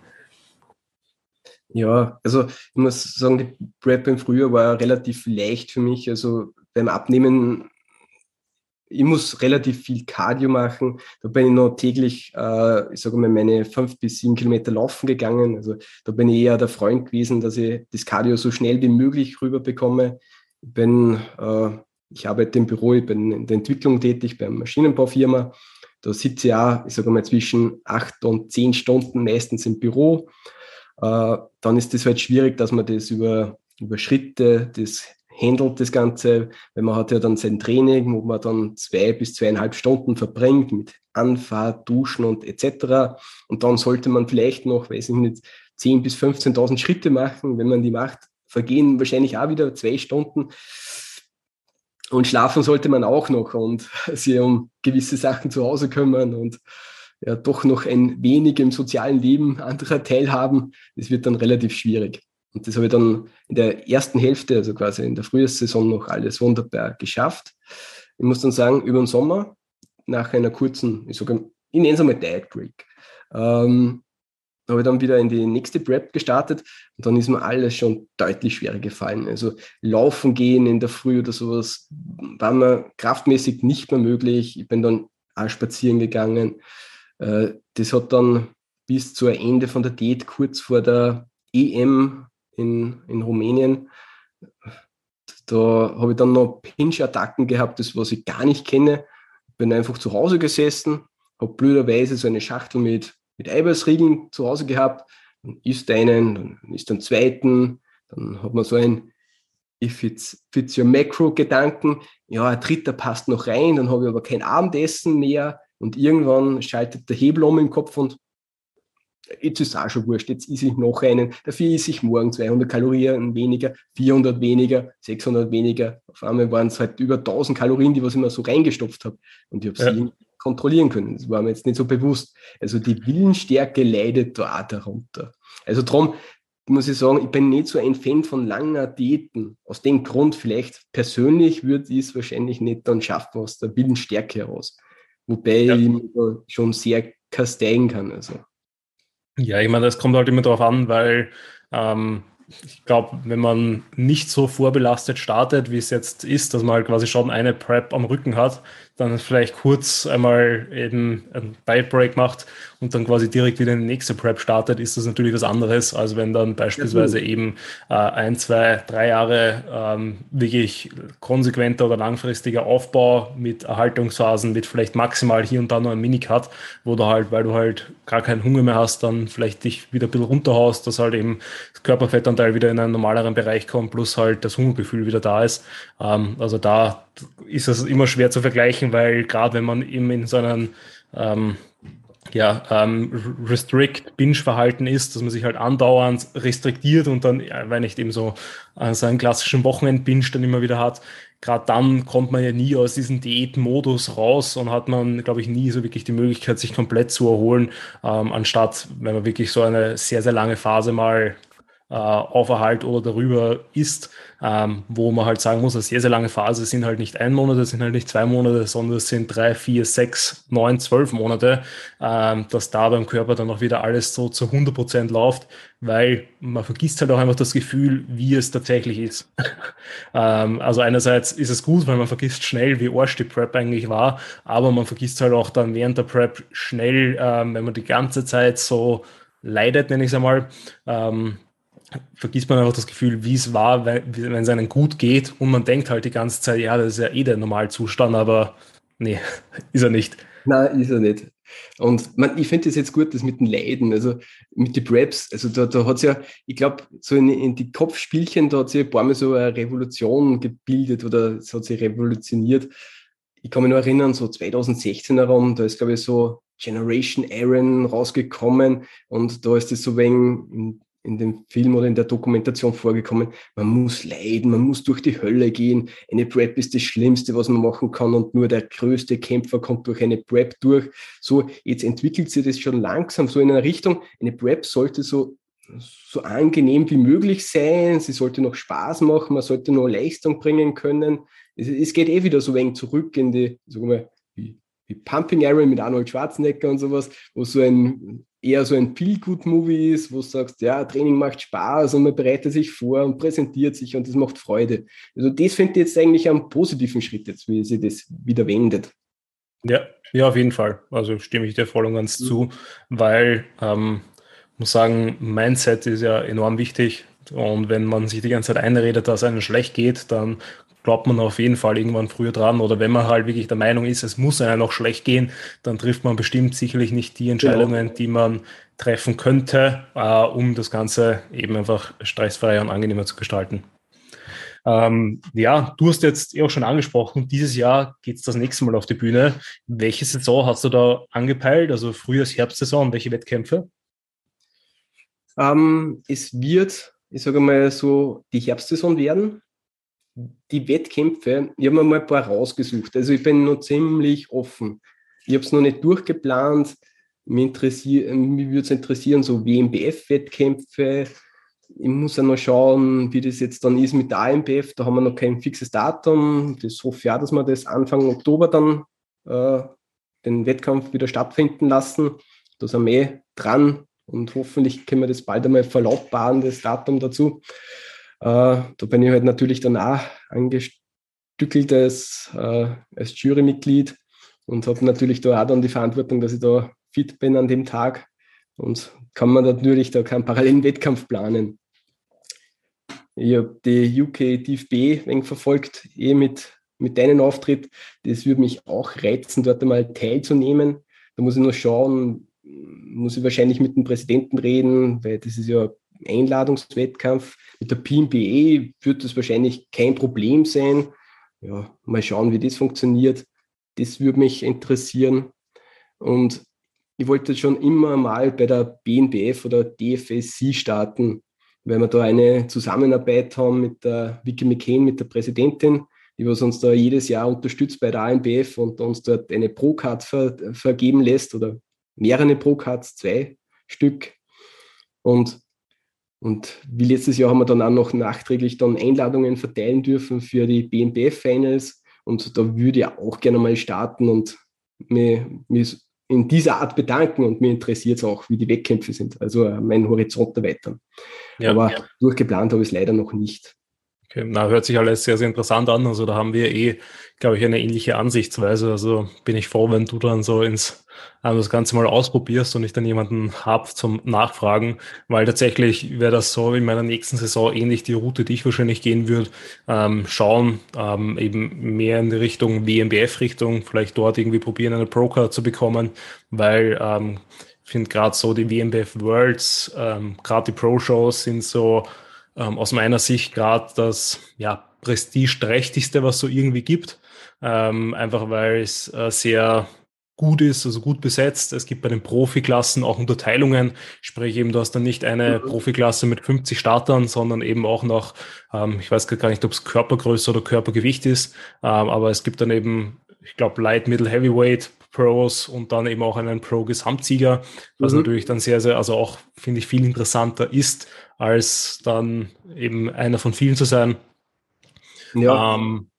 Ja, also ich muss sagen, die Prep im Frühjahr war relativ leicht für mich. Also beim Abnehmen, ich muss relativ viel Cardio machen. Da bin ich noch täglich, äh, ich sage mal, meine fünf bis sieben Kilometer laufen gegangen. Also da bin ich eher der Freund gewesen, dass ich das Cardio so schnell wie möglich rüberbekomme. Ich bin, äh, ich arbeite im Büro, ich bin in der Entwicklung tätig beim Maschinenbaufirma. Da sitze ich auch, ich sage mal, zwischen acht und zehn Stunden meistens im Büro äh, dann ist das halt schwierig, dass man das über, über Schritte, das handelt das Ganze, weil man hat ja dann sein Training, wo man dann zwei bis zweieinhalb Stunden verbringt mit Anfahrt, Duschen und etc. Und dann sollte man vielleicht noch, weiß ich nicht, 10.000 bis 15.000 Schritte machen. Wenn man die macht, vergehen wahrscheinlich auch wieder zwei Stunden. Und schlafen sollte man auch noch und <laughs> sich um gewisse Sachen zu Hause kümmern und ja doch noch ein wenig im sozialen Leben anderer teilhaben, das wird dann relativ schwierig. Und das habe ich dann in der ersten Hälfte, also quasi in der Frühjahrssaison, noch alles wunderbar geschafft. Ich muss dann sagen, über den Sommer, nach einer kurzen, ich sage, ich nenne es einmal Diet Break, ähm, habe ich dann wieder in die nächste Prep gestartet und dann ist mir alles schon deutlich schwerer gefallen. Also laufen gehen in der Früh oder sowas war mir kraftmäßig nicht mehr möglich. Ich bin dann auch spazieren gegangen. Äh, das hat dann bis zur Ende von der Diät kurz vor der EM in, in Rumänien, da habe ich dann noch Pinch-Attacken gehabt, das was ich gar nicht kenne. Bin einfach zu Hause gesessen, habe blöderweise so eine Schachtel mit, mit Eiweißriegeln zu Hause gehabt. Dann isst einen, dann isst einen zweiten, dann hat man so ein if it's, if it's your macro-Gedanken, ja, ein dritter passt noch rein, dann habe ich aber kein Abendessen mehr, und irgendwann schaltet der Hebel um im Kopf und jetzt ist es auch schon wurscht, jetzt esse ich noch einen, dafür esse ich morgen 200 Kalorien weniger, 400 weniger, 600 weniger. Auf einmal waren es halt über 1000 Kalorien, die was ich immer so reingestopft habe. Und ich habe ja. sie kontrollieren können. Das war mir jetzt nicht so bewusst. Also die Willensstärke leidet da auch darunter. Also darum muss ich sagen, ich bin nicht so ein Fan von langer Diäten. Aus dem Grund vielleicht persönlich würde ich es wahrscheinlich nicht dann schaffen aus der Willensstärke heraus. Wobei ja. ich mich schon sehr kasteien kann. Also. Ja, ich meine, das kommt halt immer darauf an, weil ähm, ich glaube, wenn man nicht so vorbelastet startet, wie es jetzt ist, dass man halt quasi schon eine Prep am Rücken hat, dann vielleicht kurz einmal eben ein Bite Break macht und dann quasi direkt wieder in die nächste Prep startet, ist das natürlich was anderes, als wenn dann beispielsweise ja, eben äh, ein, zwei, drei Jahre ähm, wirklich konsequenter oder langfristiger Aufbau mit Erhaltungsphasen, mit vielleicht maximal hier und da noch ein Minicut, wo du halt, weil du halt gar keinen Hunger mehr hast, dann vielleicht dich wieder ein bisschen runterhaust, dass halt eben das Körperfettanteil wieder in einen normaleren Bereich kommt, plus halt das Hungergefühl wieder da ist. Ähm, also da ist es immer schwer zu vergleichen, weil gerade wenn man eben in so einem ähm, ja, ähm, Restrict-Binge-Verhalten ist, dass man sich halt andauernd restriktiert und dann, wenn nicht eben so, äh, so einen klassischen Wochenend-Binge dann immer wieder hat, gerade dann kommt man ja nie aus diesem Diät-Modus raus und hat man, glaube ich, nie so wirklich die Möglichkeit, sich komplett zu erholen, ähm, anstatt, wenn man wirklich so eine sehr, sehr lange Phase mal äh, Auferhalt oder darüber ist, ähm, wo man halt sagen muss, eine sehr, sehr lange Phase sind halt nicht ein Monat, sind halt nicht zwei Monate, sondern es sind drei, vier, sechs, neun, zwölf Monate, ähm, dass da beim Körper dann auch wieder alles so zu 100 Prozent läuft, weil man vergisst halt auch einfach das Gefühl, wie es tatsächlich ist. <laughs> ähm, also einerseits ist es gut, weil man vergisst schnell, wie Arsch die Prep eigentlich war, aber man vergisst halt auch dann während der Prep schnell, ähm, wenn man die ganze Zeit so leidet, nenne ich es einmal, ähm, vergisst man einfach das Gefühl, wie es war, wenn, es einem gut geht und man denkt halt die ganze Zeit, ja, das ist ja eh der Normalzustand, aber nee, <laughs> ist er nicht. Nein, ist er nicht. Und man, ich finde das jetzt gut, das mit den Leiden, also mit den Preps, also da, da hat es ja, ich glaube, so in, in, die Kopfspielchen, da hat sich ein paar Mal so eine Revolution gebildet oder es hat sich revolutioniert. Ich kann mich nur erinnern, so 2016 herum, da ist, glaube ich, so Generation Aaron rausgekommen und da ist es so wegen in dem Film oder in der Dokumentation vorgekommen, man muss leiden, man muss durch die Hölle gehen. Eine Prep ist das Schlimmste, was man machen kann und nur der größte Kämpfer kommt durch eine Prep durch. So, jetzt entwickelt sich das schon langsam so in einer Richtung. Eine Prep sollte so, so angenehm wie möglich sein, sie sollte noch Spaß machen, man sollte noch Leistung bringen können. Es, es geht eh wieder so wenig zurück in die, sagen wir, wie Pumping Iron mit Arnold Schwarzenegger und sowas, wo so ein eher so ein Feel-Good-Movie ist, wo du sagst, ja, Training macht Spaß und man bereitet sich vor und präsentiert sich und das macht Freude. Also das finde ich jetzt eigentlich einen positiven Schritt jetzt, wie sie das wieder wendet. Ja, ja, auf jeden Fall. Also stimme ich dir voll und ganz mhm. zu, weil ähm, muss sagen, Mindset ist ja enorm wichtig. Und wenn man sich die ganze Zeit einredet, dass einem schlecht geht, dann glaubt man auf jeden Fall irgendwann früher dran. Oder wenn man halt wirklich der Meinung ist, es muss einem noch schlecht gehen, dann trifft man bestimmt sicherlich nicht die Entscheidungen, genau. die man treffen könnte, äh, um das Ganze eben einfach stressfreier und angenehmer zu gestalten. Ähm, ja, du hast jetzt eh auch schon angesprochen, dieses Jahr geht es das nächste Mal auf die Bühne. Welche Saison hast du da angepeilt? Also Frühjahrs-, Herbstsaison, welche Wettkämpfe? Ähm, es wird, ich sage mal so, die Herbstsaison werden die Wettkämpfe, ich habe mir mal ein paar rausgesucht. Also ich bin noch ziemlich offen. Ich habe es noch nicht durchgeplant. Mich, mich würde es interessieren, so WMBF-Wettkämpfe. Ich muss ja noch schauen, wie das jetzt dann ist mit der AMBF. Da haben wir noch kein fixes Datum. Das hoffe ich auch, dass wir das Anfang Oktober dann äh, den Wettkampf wieder stattfinden lassen. Da sind wir eh dran und hoffentlich können wir das bald einmal verlautbaren, das Datum dazu. Äh, da bin ich halt natürlich dann auch angestückelt als, äh, als Jurymitglied und habe natürlich da auch dann die Verantwortung, dass ich da fit bin an dem Tag und kann man natürlich da keinen parallelen Wettkampf planen. Ich habe die UK DFB eng verfolgt, eh mit, mit deinem Auftritt. Das würde mich auch reizen, dort einmal teilzunehmen. Da muss ich nur schauen, muss ich wahrscheinlich mit dem Präsidenten reden, weil das ist ja Einladungswettkampf. Mit der PMBE wird das wahrscheinlich kein Problem sein. Ja, mal schauen, wie das funktioniert. Das würde mich interessieren. Und ich wollte schon immer mal bei der BNBF oder DFSC starten, weil wir da eine Zusammenarbeit haben mit der Vicky McCain, mit der Präsidentin, die was uns da jedes Jahr unterstützt bei der ANBF und uns dort eine Pro-Card ver vergeben lässt oder mehrere Pro-Cards, zwei Stück. Und und wie letztes Jahr haben wir dann auch noch nachträglich dann Einladungen verteilen dürfen für die BNBF-Finals. Und da würde ich auch gerne mal starten und mir, mir in dieser Art bedanken. Und mir interessiert es auch, wie die Wettkämpfe sind. Also äh, meinen Horizont erweitern. Ja, Aber ja. durchgeplant habe ich es leider noch nicht. Okay, na, hört sich alles sehr, sehr interessant an. Also da haben wir eh, glaube ich, eine ähnliche Ansichtsweise. Also bin ich froh, wenn du dann so ins also das Ganze mal ausprobierst und ich dann jemanden hab zum Nachfragen, weil tatsächlich wäre das so in meiner nächsten Saison ähnlich die Route, die ich wahrscheinlich gehen würde. Ähm, schauen, ähm, eben mehr in die Richtung WMBF-Richtung, vielleicht dort irgendwie probieren, eine Pro-Card zu bekommen, weil ähm, ich finde gerade so die WMBF Worlds, ähm, gerade die Pro-Shows sind so ähm, aus meiner Sicht gerade das ja, prestigeträchtigste, was so irgendwie gibt. Ähm, einfach weil es äh, sehr gut ist, also gut besetzt. Es gibt bei den Profiklassen auch Unterteilungen, sprich eben, du hast dann nicht eine mhm. Profiklasse mit 50 Startern, sondern eben auch noch, ähm, ich weiß gar nicht, ob es Körpergröße oder Körpergewicht ist, ähm, aber es gibt dann eben, ich glaube, Light, Middle, Heavyweight, Pros und dann eben auch einen Pro-Gesamtsieger, was mhm. natürlich dann sehr, sehr, also auch, finde ich, viel interessanter ist, als dann eben einer von vielen zu sein. Ja. Ähm,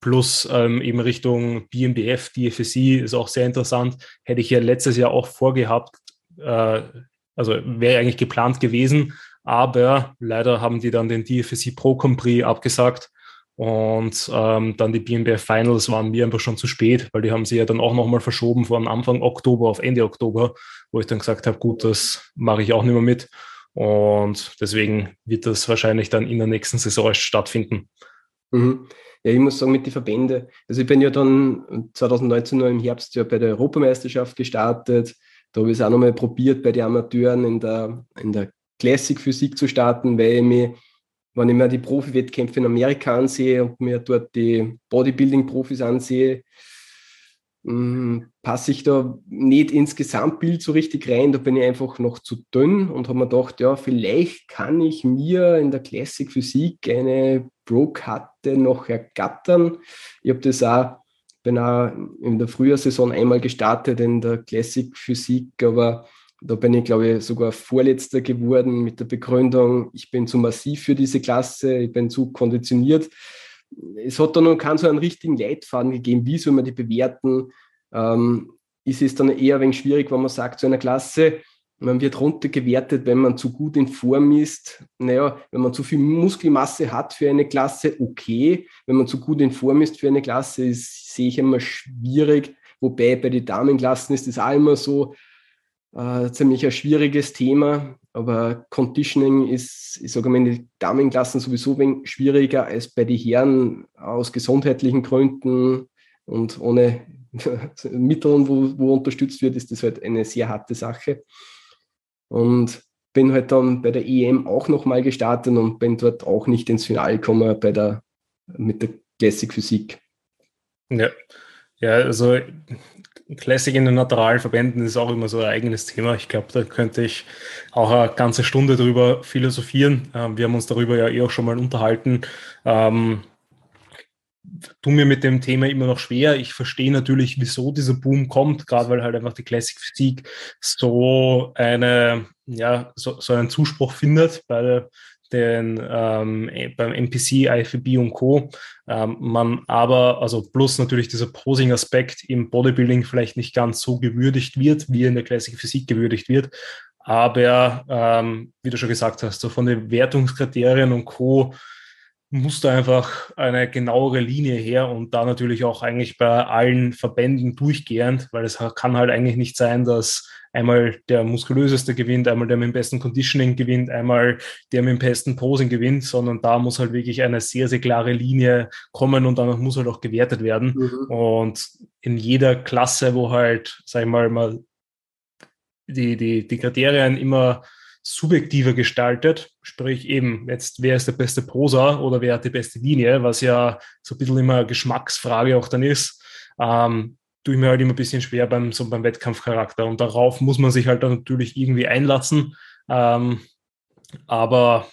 plus ähm, eben Richtung BMBF, DFSI ist auch sehr interessant. Hätte ich ja letztes Jahr auch vorgehabt, äh, also wäre eigentlich geplant gewesen, aber leider haben die dann den DFSI Pro Compris abgesagt und ähm, dann die BMBF Finals waren mir einfach schon zu spät, weil die haben sie ja dann auch nochmal verschoben von Anfang Oktober auf Ende Oktober, wo ich dann gesagt habe, gut, das mache ich auch nicht mehr mit. Und deswegen wird das wahrscheinlich dann in der nächsten Saison stattfinden. Mhm. Ja, ich muss sagen, mit den Verbänden. Also ich bin ja dann 2019 noch im Herbst ja bei der Europameisterschaft gestartet. Da habe ich es auch nochmal probiert, bei den Amateuren in der, in der Classic Physik zu starten, weil ich mir, wenn ich mir die Profi-Wettkämpfe in Amerika ansehe und mir dort die Bodybuilding-Profis ansehe, hm, passe ich da nicht ins Gesamtbild so richtig rein. Da bin ich einfach noch zu dünn und habe mir gedacht, ja, vielleicht kann ich mir in der Classic Physik eine Pro-Karte noch ergattern. Ich habe das auch, bin auch in der Frühjahrsaison einmal gestartet in der Classic Physik, aber da bin ich, glaube ich, sogar Vorletzter geworden mit der Begründung, ich bin zu massiv für diese Klasse, ich bin zu konditioniert es hat da noch keinen so einen richtigen Leitfaden gegeben, wie soll man die bewerten. Ähm, ist es dann eher ein wenig schwierig, wenn man sagt, zu einer Klasse, man wird runtergewertet, wenn man zu gut in Form ist. Naja, wenn man zu viel Muskelmasse hat für eine Klasse, okay. Wenn man zu gut in Form ist für eine Klasse, ist, sehe ich immer schwierig. Wobei bei den Damenklassen ist das auch immer so äh, ziemlich ein schwieriges Thema. Aber Conditioning ist, ich sage mal, in den Damenklassen sowieso ein schwieriger als bei den Herren aus gesundheitlichen Gründen und ohne <laughs> Mitteln, wo, wo unterstützt wird, ist das halt eine sehr harte Sache. Und bin halt dann bei der EM auch nochmal gestartet und bin dort auch nicht ins Finale gekommen bei der, mit der Classic Physik. Ja. Ja, also Classic in den Naturalverbänden ist auch immer so ein eigenes Thema. Ich glaube, da könnte ich auch eine ganze Stunde drüber philosophieren. Ähm, wir haben uns darüber ja eh auch schon mal unterhalten. Ähm, tu mir mit dem Thema immer noch schwer. Ich verstehe natürlich, wieso dieser Boom kommt, gerade weil halt einfach die Classic Physik so eine, ja, so, so einen Zuspruch findet bei den ähm, eh, beim MPC, IFB und Co. Ähm, man aber, also plus natürlich dieser Posing-Aspekt im Bodybuilding vielleicht nicht ganz so gewürdigt wird, wie in der Classic Physik gewürdigt wird. Aber ähm, wie du schon gesagt hast, so von den Wertungskriterien und Co muss da einfach eine genauere Linie her und da natürlich auch eigentlich bei allen Verbänden durchgehend, weil es kann halt eigentlich nicht sein, dass einmal der muskulöseste gewinnt, einmal der mit dem besten Conditioning gewinnt, einmal der mit dem besten Posing gewinnt, sondern da muss halt wirklich eine sehr, sehr klare Linie kommen und dann muss halt auch gewertet werden. Mhm. Und in jeder Klasse, wo halt, sag ich mal, mal die, die, die Kriterien immer subjektiver gestaltet, sprich eben jetzt, wer ist der beste Prosa oder wer hat die beste Linie, was ja so ein bisschen immer Geschmacksfrage auch dann ist, ähm, tue ich mir halt immer ein bisschen schwer beim, so beim Wettkampfcharakter. Und darauf muss man sich halt dann natürlich irgendwie einlassen, ähm, aber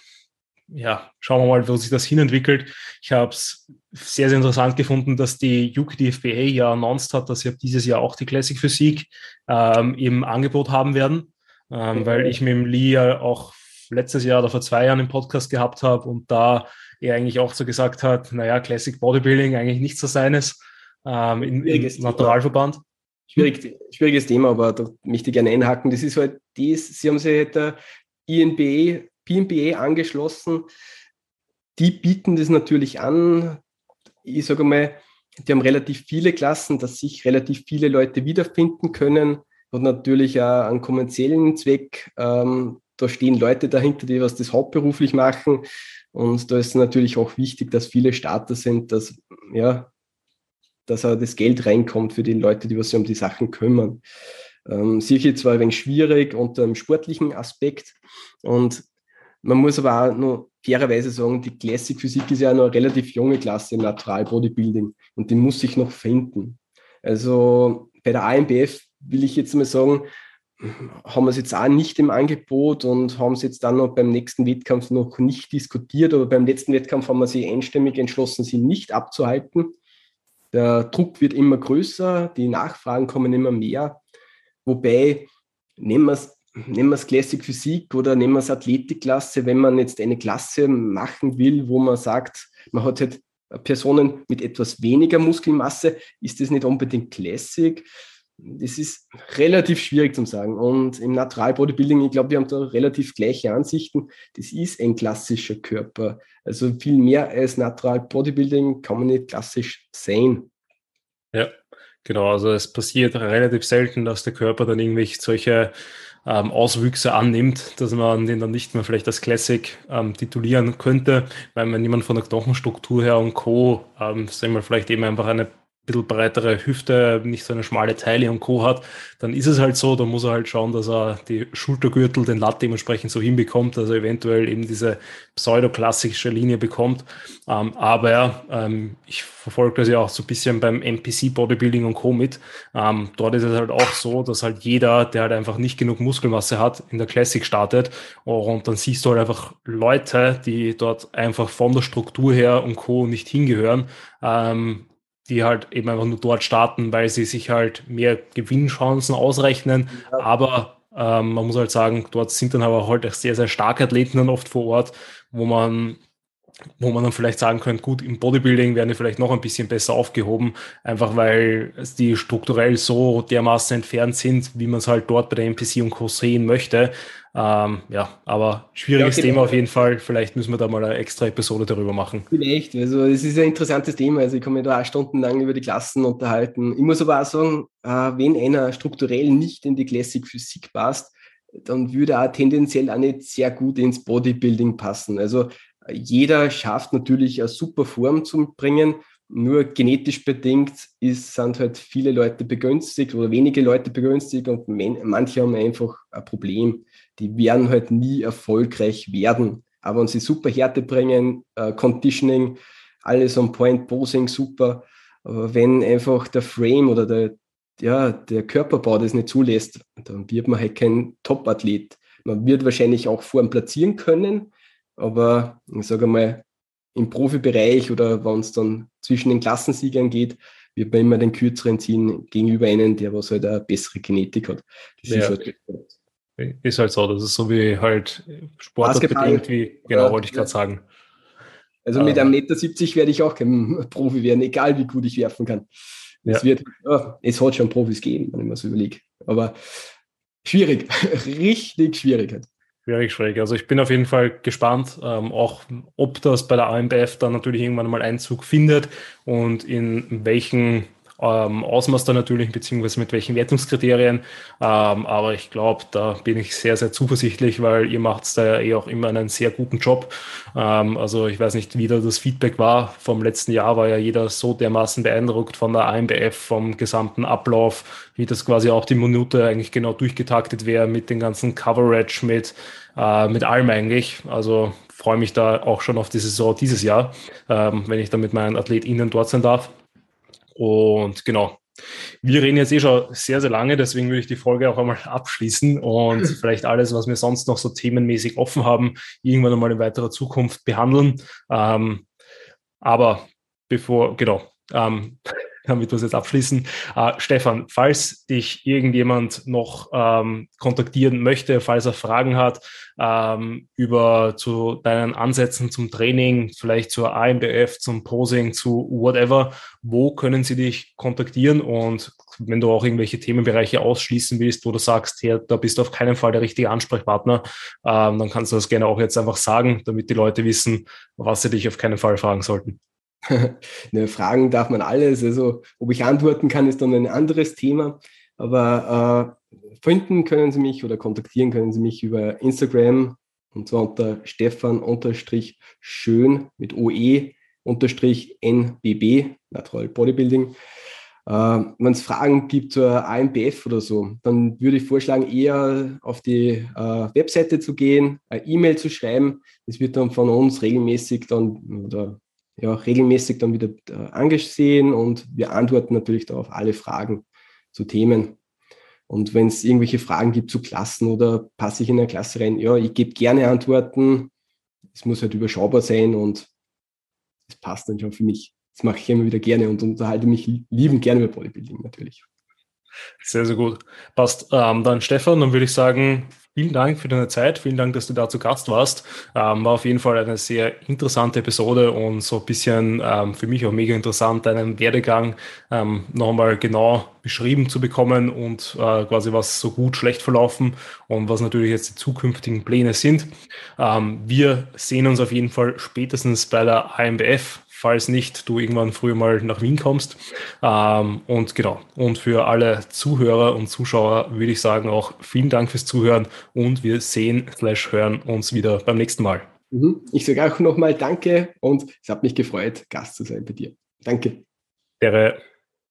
ja, schauen wir mal, wo sich das hinentwickelt. Ich habe es sehr, sehr interessant gefunden, dass die UKDFBA ja announced hat, dass sie dieses Jahr auch die Classic Physik ähm, im Angebot haben werden ähm, weil ich mit dem Lee ja auch letztes Jahr oder vor zwei Jahren im Podcast gehabt habe und da er eigentlich auch so gesagt hat, naja, Classic Bodybuilding eigentlich nicht so seines ähm, im, im Naturalverband. Schwierig, schwieriges Thema, aber da möchte ich gerne einhaken. Das ist halt dies, Sie haben sich halt der INBA, PNBA angeschlossen. Die bieten das natürlich an. Ich sage mal, die haben relativ viele Klassen, dass sich relativ viele Leute wiederfinden können hat natürlich auch einen kommerziellen Zweck. Ähm, da stehen Leute dahinter, die was das hauptberuflich machen. Und da ist natürlich auch wichtig, dass viele Starter sind, dass, ja, dass auch das Geld reinkommt für die Leute, die was sich um die Sachen kümmern. Ähm, sicher zwar ein wenig schwierig unter dem sportlichen Aspekt. Und man muss aber auch noch fairerweise sagen, die Classic Physik ist ja noch eine relativ junge Klasse im Natural Bodybuilding und die muss sich noch finden. Also bei der AMBF will ich jetzt mal sagen, haben wir es jetzt auch nicht im Angebot und haben es jetzt dann noch beim nächsten Wettkampf noch nicht diskutiert, aber beim letzten Wettkampf haben wir sich einstimmig entschlossen, sie nicht abzuhalten. Der Druck wird immer größer, die Nachfragen kommen immer mehr. Wobei, nehmen wir es nehmen wir es Classic Physik oder nehmen wir es Athletikklasse, wenn man jetzt eine Klasse machen will, wo man sagt, man hat halt Personen mit etwas weniger Muskelmasse, ist das nicht unbedingt Classic. Das ist relativ schwierig zu sagen. Und im Natural Bodybuilding, ich glaube, wir haben da relativ gleiche Ansichten. Das ist ein klassischer Körper. Also viel mehr als Natural Bodybuilding kann man nicht klassisch sein. Ja, genau. Also es passiert relativ selten, dass der Körper dann irgendwelche solche ähm, Auswüchse annimmt, dass man den dann nicht mehr vielleicht als Classic ähm, titulieren könnte, weil wenn jemand von der Knochenstruktur her und Co., ähm, sagen wir vielleicht eben einfach eine bisschen breitere Hüfte, nicht so eine schmale Teile und Co. hat, dann ist es halt so, da muss er halt schauen, dass er die Schultergürtel, den Latt dementsprechend so hinbekommt, dass er eventuell eben diese pseudoklassische Linie bekommt. Ähm, aber ähm, ich verfolge das ja auch so ein bisschen beim NPC Bodybuilding und Co. mit. Ähm, dort ist es halt auch so, dass halt jeder, der halt einfach nicht genug Muskelmasse hat, in der Classic startet. Und dann siehst du halt einfach Leute, die dort einfach von der Struktur her und Co. nicht hingehören, ähm, die halt eben einfach nur dort starten, weil sie sich halt mehr Gewinnchancen ausrechnen. Ja. Aber ähm, man muss halt sagen, dort sind dann aber halt auch sehr, sehr starke Athleten dann oft vor Ort, wo man wo man dann vielleicht sagen könnte, gut, im Bodybuilding werden die vielleicht noch ein bisschen besser aufgehoben, einfach weil die strukturell so dermaßen entfernt sind, wie man es halt dort bei der NPC und Co. sehen möchte. Ähm, ja, aber schwieriges ja, genau. Thema auf jeden Fall. Vielleicht müssen wir da mal eine extra Episode darüber machen. Vielleicht, also es ist ein interessantes Thema. Also ich kann mich da auch stundenlang über die Klassen unterhalten. Ich muss aber auch sagen, äh, wenn einer strukturell nicht in die Classic Physik passt, dann würde er tendenziell auch nicht sehr gut ins Bodybuilding passen. Also jeder schafft natürlich eine super Form zu bringen, nur genetisch bedingt ist, sind halt viele Leute begünstigt oder wenige Leute begünstigt und manche haben einfach ein Problem. Die werden halt nie erfolgreich werden. Aber wenn sie super Härte bringen, äh, Conditioning, alles on point, Posing super. Aber wenn einfach der Frame oder der, ja, der Körperbau das nicht zulässt, dann wird man halt kein Top-Athlet. Man wird wahrscheinlich auch Form platzieren können, aber ich sage mal, im Profibereich oder wenn es dann zwischen den Klassensiegern geht, wird man immer den kürzeren ziehen gegenüber einem, der was halt eine bessere Genetik hat. Das ja. ist, halt, ist halt so, das ist so wie halt sportbedingt, wie, genau, ja, wollte ich gerade sagen. Also mit einem Meter 70 werde ich auch kein <laughs> Profi werden, egal wie gut ich werfen kann. Es wird, es hat schon Profis gegeben, wenn ich mir so überlege. Aber schwierig, <laughs> richtig schwierig. Halt. Schwierig, schwierig. Also ich bin auf jeden Fall gespannt, ähm, auch ob das bei der AMBF dann natürlich irgendwann mal Einzug findet und in welchen ähm, Ausmaß da natürlich, beziehungsweise mit welchen Wertungskriterien. Ähm, aber ich glaube, da bin ich sehr, sehr zuversichtlich, weil ihr macht da ja eh auch immer einen sehr guten Job. Ähm, also ich weiß nicht, wie da das Feedback war. Vom letzten Jahr war ja jeder so dermaßen beeindruckt von der AMBF, vom gesamten Ablauf, wie das quasi auch die Minute eigentlich genau durchgetaktet wäre mit den ganzen Coverage, mit, äh, mit allem eigentlich. Also freue mich da auch schon auf die Saison dieses Jahr, ähm, wenn ich da mit meinen AthletInnen dort sein darf. Und genau, wir reden jetzt eh schon sehr, sehr lange, deswegen würde ich die Folge auch einmal abschließen und <clears throat> vielleicht alles, was wir sonst noch so themenmäßig offen haben, irgendwann einmal in weiterer Zukunft behandeln. Ähm, aber bevor, genau, ähm, damit wir es jetzt abschließen. Äh, Stefan, falls dich irgendjemand noch ähm, kontaktieren möchte, falls er Fragen hat ähm, über zu deinen Ansätzen zum Training, vielleicht zur AMBF, zum Posing, zu whatever, wo können sie dich kontaktieren und wenn du auch irgendwelche Themenbereiche ausschließen willst, wo du sagst, hey, da bist du auf keinen Fall der richtige Ansprechpartner, ähm, dann kannst du das gerne auch jetzt einfach sagen, damit die Leute wissen, was sie dich auf keinen Fall fragen sollten. <laughs> ne, fragen darf man alles. Also, ob ich antworten kann, ist dann ein anderes Thema. Aber äh, finden können Sie mich oder kontaktieren können Sie mich über Instagram und zwar unter Stefan-schön mit OE unterstrich NBB, Natural Bodybuilding. Äh, Wenn es Fragen gibt zur AMBF oder so, dann würde ich vorschlagen, eher auf die äh, Webseite zu gehen, eine E-Mail zu schreiben. Das wird dann von uns regelmäßig dann oder ja, regelmäßig dann wieder äh, angesehen und wir antworten natürlich darauf alle Fragen zu Themen. Und wenn es irgendwelche Fragen gibt zu Klassen oder passe ich in eine Klasse rein, ja, ich gebe gerne Antworten. Es muss halt überschaubar sein und es passt dann schon für mich. das mache ich immer wieder gerne und unterhalte mich lieben gerne über Bodybuilding natürlich. Sehr, sehr gut. Passt. Ähm, dann Stefan, dann würde ich sagen, vielen Dank für deine Zeit. Vielen Dank, dass du da zu Gast warst. Ähm, war auf jeden Fall eine sehr interessante Episode und so ein bisschen ähm, für mich auch mega interessant, deinen Werdegang ähm, nochmal genau beschrieben zu bekommen und äh, quasi was so gut, schlecht verlaufen und was natürlich jetzt die zukünftigen Pläne sind. Ähm, wir sehen uns auf jeden Fall spätestens bei der AMBF falls nicht du irgendwann früher mal nach Wien kommst. Ähm, und genau, und für alle Zuhörer und Zuschauer würde ich sagen auch vielen Dank fürs Zuhören und wir sehen slash hören uns wieder beim nächsten Mal. Mhm. Ich sage auch nochmal Danke und es hat mich gefreut, Gast zu sein bei dir. Danke. Wäre